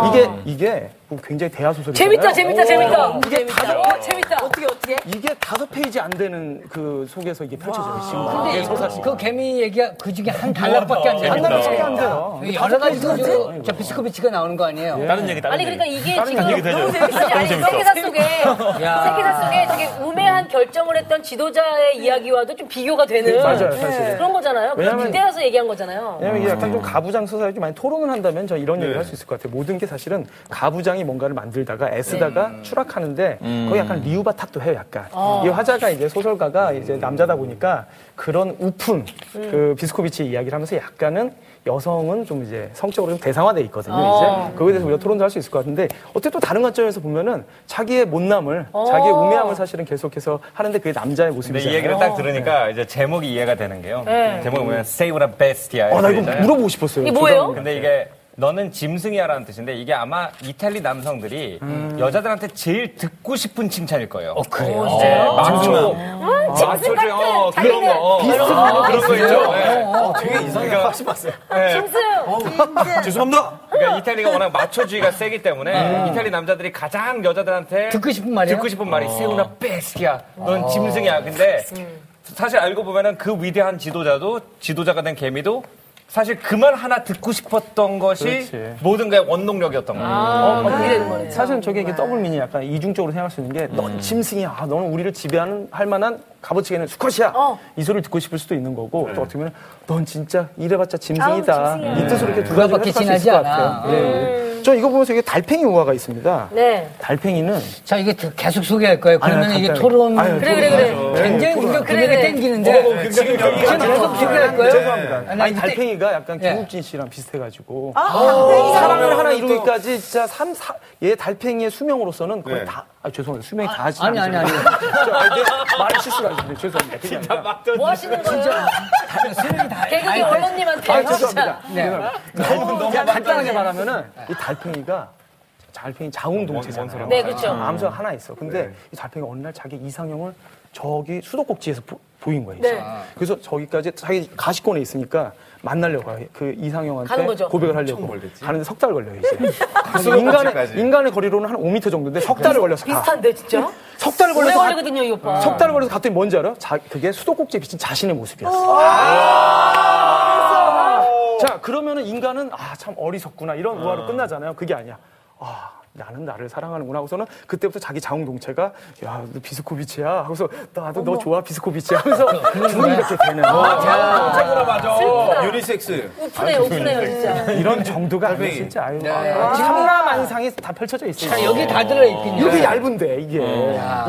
이게 이게 굉장히 대하 소설이잖아요. 재밌다, 재밌다, 재밌다. 이게 재밌다. 어, 재밌다. 어떻게 어떻게? 이게 다섯 페이지 안 되는 그 속에서 이게 펼쳐져요. 지금 근데 서사시. 그 개미 얘기가 그 중에 한 단락밖에 안 되는 한 단어밖에 안 돼요. 여러 가지 그, 저 비스코비치가 나오는 거 아니에요? 다른 얘기, 다른 아니. 그러니까 이게 지금 얘기? 너무 재밌어. 아니 세계사 속에 야. 세계사 속에 되게 우매한 결정을 했던 지도자의 이야기와도 좀 비교가 되는 맞아요, 사실은. 그런 거잖아요. 왜냐면- 그때라서 얘기한 거잖아요. 왜냐면 이게 약간 좀 가부장 서사에 좀 많이 토론을 한다면 저 이런 얘기를 할 수 있을 것 같아요. 모든 게 사실은 가부장이 뭔가를 만들다가 애쓰다가 추락하는데 거기 약간 리우바 탓도 해요, 약간. 이 화자가 이제 소설가가 이제 남자다 보니까 그런 우픈, 그 비스코비치 이야기를 하면서 약간은 여성은 좀 이제 성적으로 좀 대상화돼 있거든요, 이제. 거기에 대해서 우리가 토론도 할 수 있을 것 같은데 어쨌든 또 다른 관점에서 보면은 자기의 못남을, 자기의 우매함을 사실은 계속해서 하는데 그게 남자의 근데 모습이잖아요. 이 얘기를 딱 들으니까 이제 제목이 이해가 되는 게요. 제목이 뭐냐면 Save the Bestia. 어, 나 이거. 물어보고 싶었어요. 이게 뭐예요? 근데 이게 너는 짐승이야라는 뜻인데 이게 아마 이탈리 남성들이 여자들한테 제일 듣고 싶은 칭찬일 거예요. 어, 그래요? 네, 마초. 짐승 같은 어, 그런 자기는 거. 비슷한 그런 거 있죠. 네. 되게 이상하게 하시 봤어요. 짐승. 죄송합니다. 그러니까 이탈리가 워낙 마초주의가 세기 때문에 이탈리 남자들이 가장 여자들한테 듣고 싶은 말이에요? 듣고 싶은 말이 세우나 베스티야. 넌 짐승이야. 근데 사실 알고 보면은 그 위대한 지도자도 지도자가 된 개미도 사실 그 말 하나 듣고 싶었던 것이 그렇지. 모든 게 원동력이었던 거예요. 아, 되는 거네요. 사실은 저게 이게 더블 미니 약간 이중적으로 생각할 수 있는 게 넌 짐승이야. 아, 너는 우리를 지배하는 할 만한 값어치가 있는 수컷이야. 어. 이 소리를 듣고 싶을 수도 있는 거고 또 어떻게 보면 넌 진짜 이래봤자 짐승이다. 아우, 짐승이야. 이 뜻으로 이렇게 두 가지를 해석할 수 있을 것 않아. 같아요. 예, 예. 저 이거 보면서 이게 달팽이 우화가 있습니다. 네. 달팽이는 자, 이게 계속 소개할 거예요. 그러면 아니, 이게. 토론. 아유, 그래, 그래, 그래. 굉장히 우리가 그래, 그래. 땡기는데. 지금 여기 지금 계속 소개할 거예요? 죄송합니다. 아니, 아니, 달팽이가 약간 예. 김국진 씨랑 비슷해가지고 아, 달팽이가 사람을 하나 이루기까지 진짜 삼, 사, 얘 달팽이의 수명으로서는 거의 네. 다아 죄송합니다. 수명이 다 하지 아니, 아니, 아니. 말을 실수가 아닌데 죄송합니다. 진짜 막뭐 하시는 거예요? 수명이 다. 개그계 언론님한테 아, 죄송합니다. 네. 너무 너무 간단하게 말하면은 이 달팽이가 달팽이 자웅 동체잖아요. 네, 그렇죠. 암수가 하나 있어. 근데 이 달팽이가 어느 날 자기 이상형을 저기 수도꼭지에서 보, 보인 거예요. 네. 그래서 저기까지 자기 가시권에 있으니까 만나려고 가요. 그 이상형한테 가는 거죠. 고백을 하려고 가는데 석 달 걸려요 이제. 그래서 인간의. 인간의 거리로는 한 5m 정도인데 석 달을 걸려서 가. 비슷한데 진짜? 석 달을 오래 걸려서 가- 걸리거든요 이 오빠. 석 달을 걸려서 갔더니 뭔지 알아? 자, 그게 수도꼭지에 비친 자신의 모습이었어. 자, 그러면은 인간은 아, 참 어리석구나. 이런 우화로 끝나잖아요. 그게 아니야. 아, 나는 나를 사랑하는구나 하고서는 그때부터 자기 자웅동체가 야, 너 비스코비치야. 하고서 나도 너 좋아, 비스코비치 하면서 둘이 이렇게 되는 최고라 맞아. 슬프다. 유니섹스. 우프네요 우프네요 진짜. 이런 정도가 달팽이. 진짜. 아유, 아, 천라만상이 다 펼쳐져 있어요. 자, 여기 다 들어있군요. 이렇게 얇은데, 이게.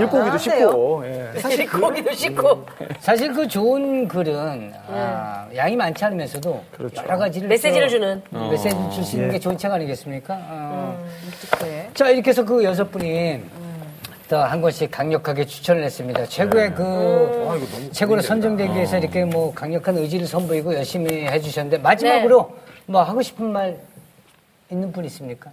읽고기도 쉽고. 예. 사실 거기도 씻고 사실 그 좋은 글은 아, 양이 많지 않으면서도 여러 가지를 메시지를 또 주는. 메시지를 줄수 있는 게 좋은 책 아니겠습니까? 어. 자 이렇게 해서 그 여섯 분이 또한 권씩 강력하게 추천을 했습니다. 최고의 그 최고로 선정되기 위해서 이렇게 뭐 강력한 의지를 선보이고 열심히 해주셨는데 마지막으로 뭐 하고 싶은 말 있는 분 있습니까?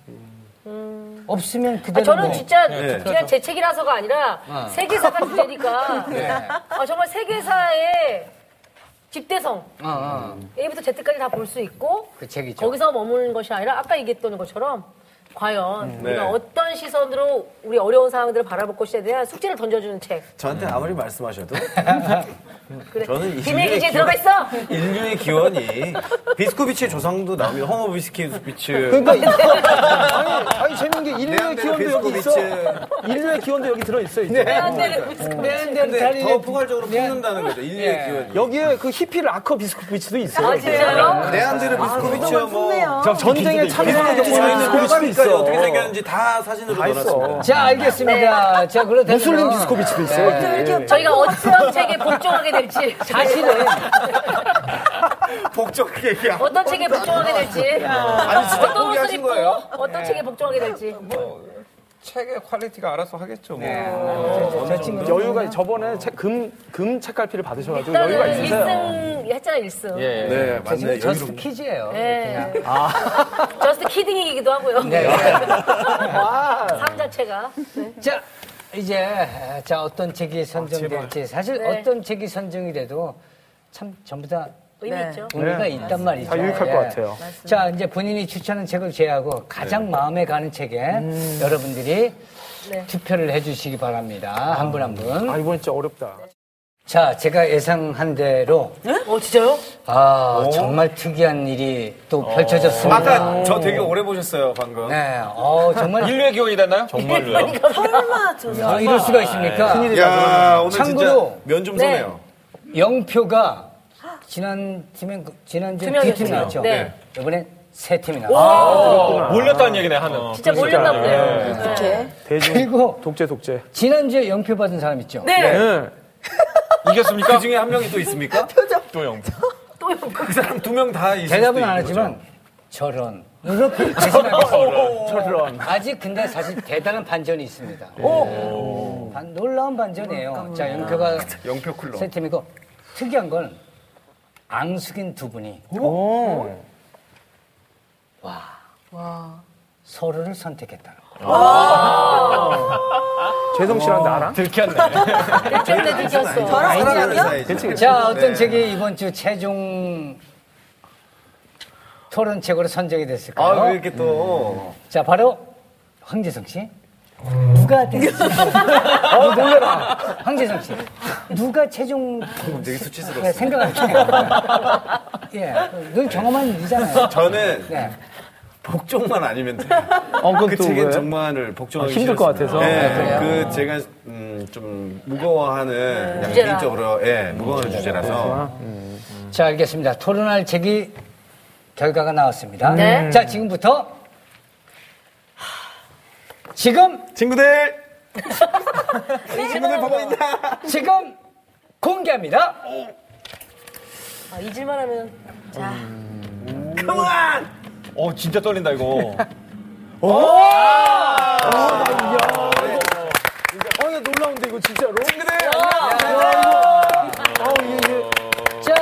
없으면 아, 그대로 저는 뭐. 진짜 네. 그냥 제 책이라서가 아니라 세계사가 주제니까 아, 정말 세계사의 집대성 어, 어. A부터 Z까지 다 볼 수 있고 그 책이죠. 거기서 머무는 것이 아니라 아까 얘기했던 것처럼 과연 네. 우리가 어떤 시선으로 우리 어려운 상황들을 바라볼 것에 대한 숙제를 던져주는 책. 저한테 아무리 말씀하셔도 그래. 저는 비밀 인류의 기지에 기원- 들어가 있어. 인류의 기원이 비스코비치의 조상도 나옵니다. 허머 비스코비치. 그러니까 이- 아니, 아니 재밌는 게 인류의 네안데르 기원도 여기 있어. 인류의 기원도 여기 들어 있어 이제. 근데 더 포괄적으로 품는다는 거죠. 인류의 예. 기원이. 여기에 그 히피를 아커 비스코비치도 있어요. 아, 진짜요? 네안데르 비스코비치와 뭐저 전쟁에 참여하는 비스코비치 경우는 저희는 비스코비치도 있어. 어떻게 생겼는지 다 사진으로. 넣어놨습니다. 자 알겠습니다. 자 그렇다면 무슬림 비스코비치도 있어요. 저희가 어떤 책에 복종하게 될지 사실은 복잡하게 얘기하고. 어떤 책에 복종하게 될지 아니, 진짜 어떤 옷을 포기하신 입고 거예요? 어떤 책에 복종하게 될지 책의 퀄리티가 알아서 하겠죠. 뭐. 네. 저 친구 여유가 저번에 책, 금, 금 책갈피를 받으셔가지고 여유가 일단은 있으세요. 1승 했잖아 1승 예. 네, 맞네. just 여유롭 퀴즈예요. 네. 그냥. just kidding이기도 하고요 네. 삶 자체가 자 이제 자 어떤 책이 선정될지 사실 네. 어떤 책이 선정이 돼도 참 전부 다 의미 네. 있죠 의미가 네. 있단 말이죠. 다 유익할 예. 것 같아요. 자 이제 본인이 추천한 책을 제외하고 가장 마음에 가는 책에 여러분들이 네. 투표를 해주시기 바랍니다. 한 분 한 분. 아, 이번 진짜 어렵다. 자 제가 예상한 대로 어 진짜요? 아 정말 특이한 일이 또 펼쳐졌습니다. 아까 저 되게 오래 보셨어요, 방금. 네, 어 정말 인류의 기원이 됐나요? 정말로요? 설마 저 아, 이럴 수가 있습니까? 야, 오늘 참고로 진짜 면좀 네. 서네요. 영표가 지난 팀엔 지난주에 두 두팀. 나왔죠. 네. 이번엔 세 팀이 나왔어요. 몰렸다는 얘기네, 하는. 진짜 몰렸나 보네요 네. 이렇게 대중, 그리고 독재, 독재. 지난주에 영표 받은 사람 있죠. 네. 네. 이겼습니까? 그 중에 한 명이 또 있습니까? 또 영. 그 사람 두 명 다 있을 대답은 안 하지만 거죠. 저런 이렇게. 저런. 아직 근데 사실 대단한 반전이 있습니다. 반- 놀라운 반전이에요. 자 영표가 영표 쿨러. 세 팀이고 특이한 건 앙숙인 두 분이 오. 서로를 선택했다는 거. 재성 씨랑 나랑? 들켰네 들켰어 저랑 사랑하는 이지랑요? 사이죠. 그치, 그치. 자, 어떤 네. 책이 이번 주 최종 토론책으로 선정이 됐을까요? 아, 왜 이렇게 또. 자, 바로 황재성 씨. 누가 됐을지. 어, 놀래라. 황재성 씨. 누가 최종 되게 수치스러웠어요. 생각할까요? 예. 늘 경험한 일이잖아요. 저는 네. 복종만 아니면 돼요. 어, 그또 책엔 왜? 정말을 복종하기 아, 힘들 것 싫었습니다. 같아서. 네, 아, 그 제가 음, 좀 무거워하는 주제라. 개인적으로 예, 무거운 주제라서 자, 알겠습니다. 토론할 책이 결과가 나왔습니다. 네. 자, 지금부터 지금 친구들 친구들 보고 있나? 지금 공개합니다. 아, 잊을만 하면 그만! 어, 진짜 떨린다, 이거. 진짜 놀라운데 이거 진짜로. 그래. 자,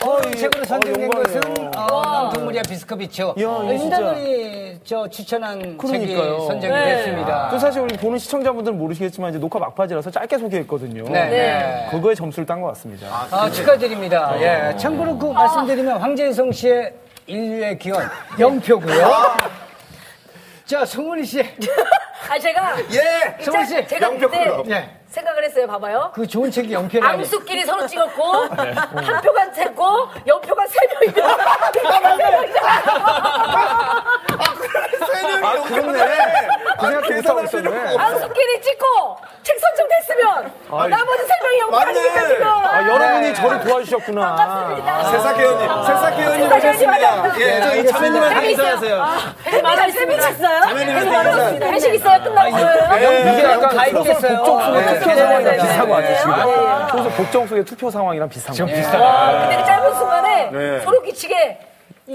도로 예. 책으로 선정된 어, 것은 영광이에요. 어, 동물이야 비스커비츠. 이거 진짜. 윤단원이 저 추천한 그러니까요. 책이 선정이 네. 됐습니다. 또 사실 우리 보는 시청자분들은 모르시겠지만 이제 녹화 막바지라서 짧게 소개했거든요. 네. 네. 그거에 점수를 딴 것 같습니다. 아, 축하드립니다. 예. 참고로 그 말씀드리면 황재성 씨의 인류의 기원 0표고요. 자, 송은희 씨. 아 제가 예! 성훈 씨, 제가 영표 그때 클럽. 예. 생각을 했어요. 봐봐요. 그 좋은 책이 0표라니. 암수끼리 서로 찍었고 한 표가 쨌고 연표가 세 명이면 아, 그렇네. 그 생각 있었네. 암수끼리 찍고 책 선정됐으면 나머지 세 명이 연표 맞네. 아니니까 지금. 아, 저를 도와주셨구나. 반갑습니다. 새싹회원님, 새싹회원님 오셨습니다. 예, 저희 자매님한테 인사하세요. 많았습니다. 있어요? 자매님한테 인사. 회식 있어요? 끝나고 거예요? 이게 약간 가입됐어요. 복정 속의 네. 투표 네, 상황이랑 네, 네. 비슷한 것 같아요, 지금. 아, 그래서 복정 속의 투표 상황이랑 비슷한 것 같아요. 와, 근데 그 짧은 순간에 네. 소름 끼치게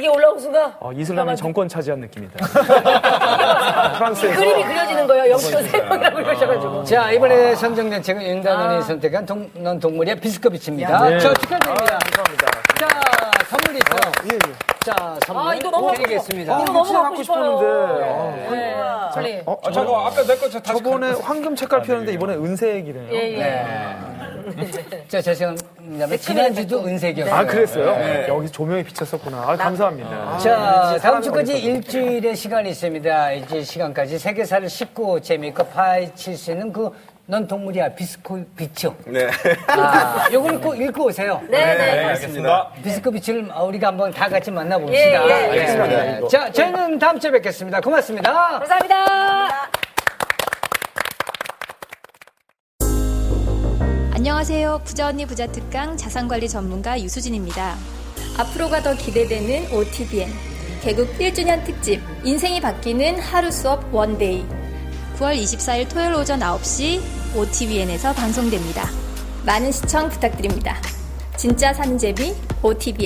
이게 올라온 순간 어, 이슬람이 정권 차지한 느낌이다. 프랑스에서. 그림이 그려지는 거예요. 연표 세 명이라고 그러셔가지고. 자, 이번에 선정된 책은 윤단원이 선택한 동, 넌 동물이야 비스커비치입니다. 네. 저 축하드립니다. 감사합니다. 자, 선물이 있어요. 예, 예. 자, 선물 아, 이거 너무 드리겠습니다. 이거 너무 갖고 갖고. 싶었는데. 네. 빨리. 어, 아, 잠깐 앞에 내거 다시 저번에 황금 책갈 피웠는데 이번에 은색이네요. 예, 예. 네. 자, 죄송합니다. 지난주도 은색이었어요. 아, 그랬어요? 여기 조명이 비쳤었구나. 아, 감사합니다. 자, 다음 주까지 일주일의 시간이 있습니다. 일주일 시간까지 세계사를 쉽고 재미있고 파헤칠 수 있는 그 넌 동물이야 비스코 비츠. 네. 아, 요거는 꼭 읽고 오세요. 네, 네. 알겠습니다. 비스코 비츠를 우리가 한번 다 같이 만나봅시다. 예, 예, 예. 네. 자, 저희는 다음 주에 뵙겠습니다. 고맙습니다. 감사합니다. 안녕하세요. 부자 언니 부자 특강 자산관리 전문가 유수진입니다. 앞으로가 더 기대되는 OtvN 개국 1주년 특집 인생이 바뀌는 하루 수업 One Day 9월 24일 토요일 오전 9시 OtvN에서 방송됩니다. 많은 시청 부탁드립니다. 진짜 사는 재미 OtvN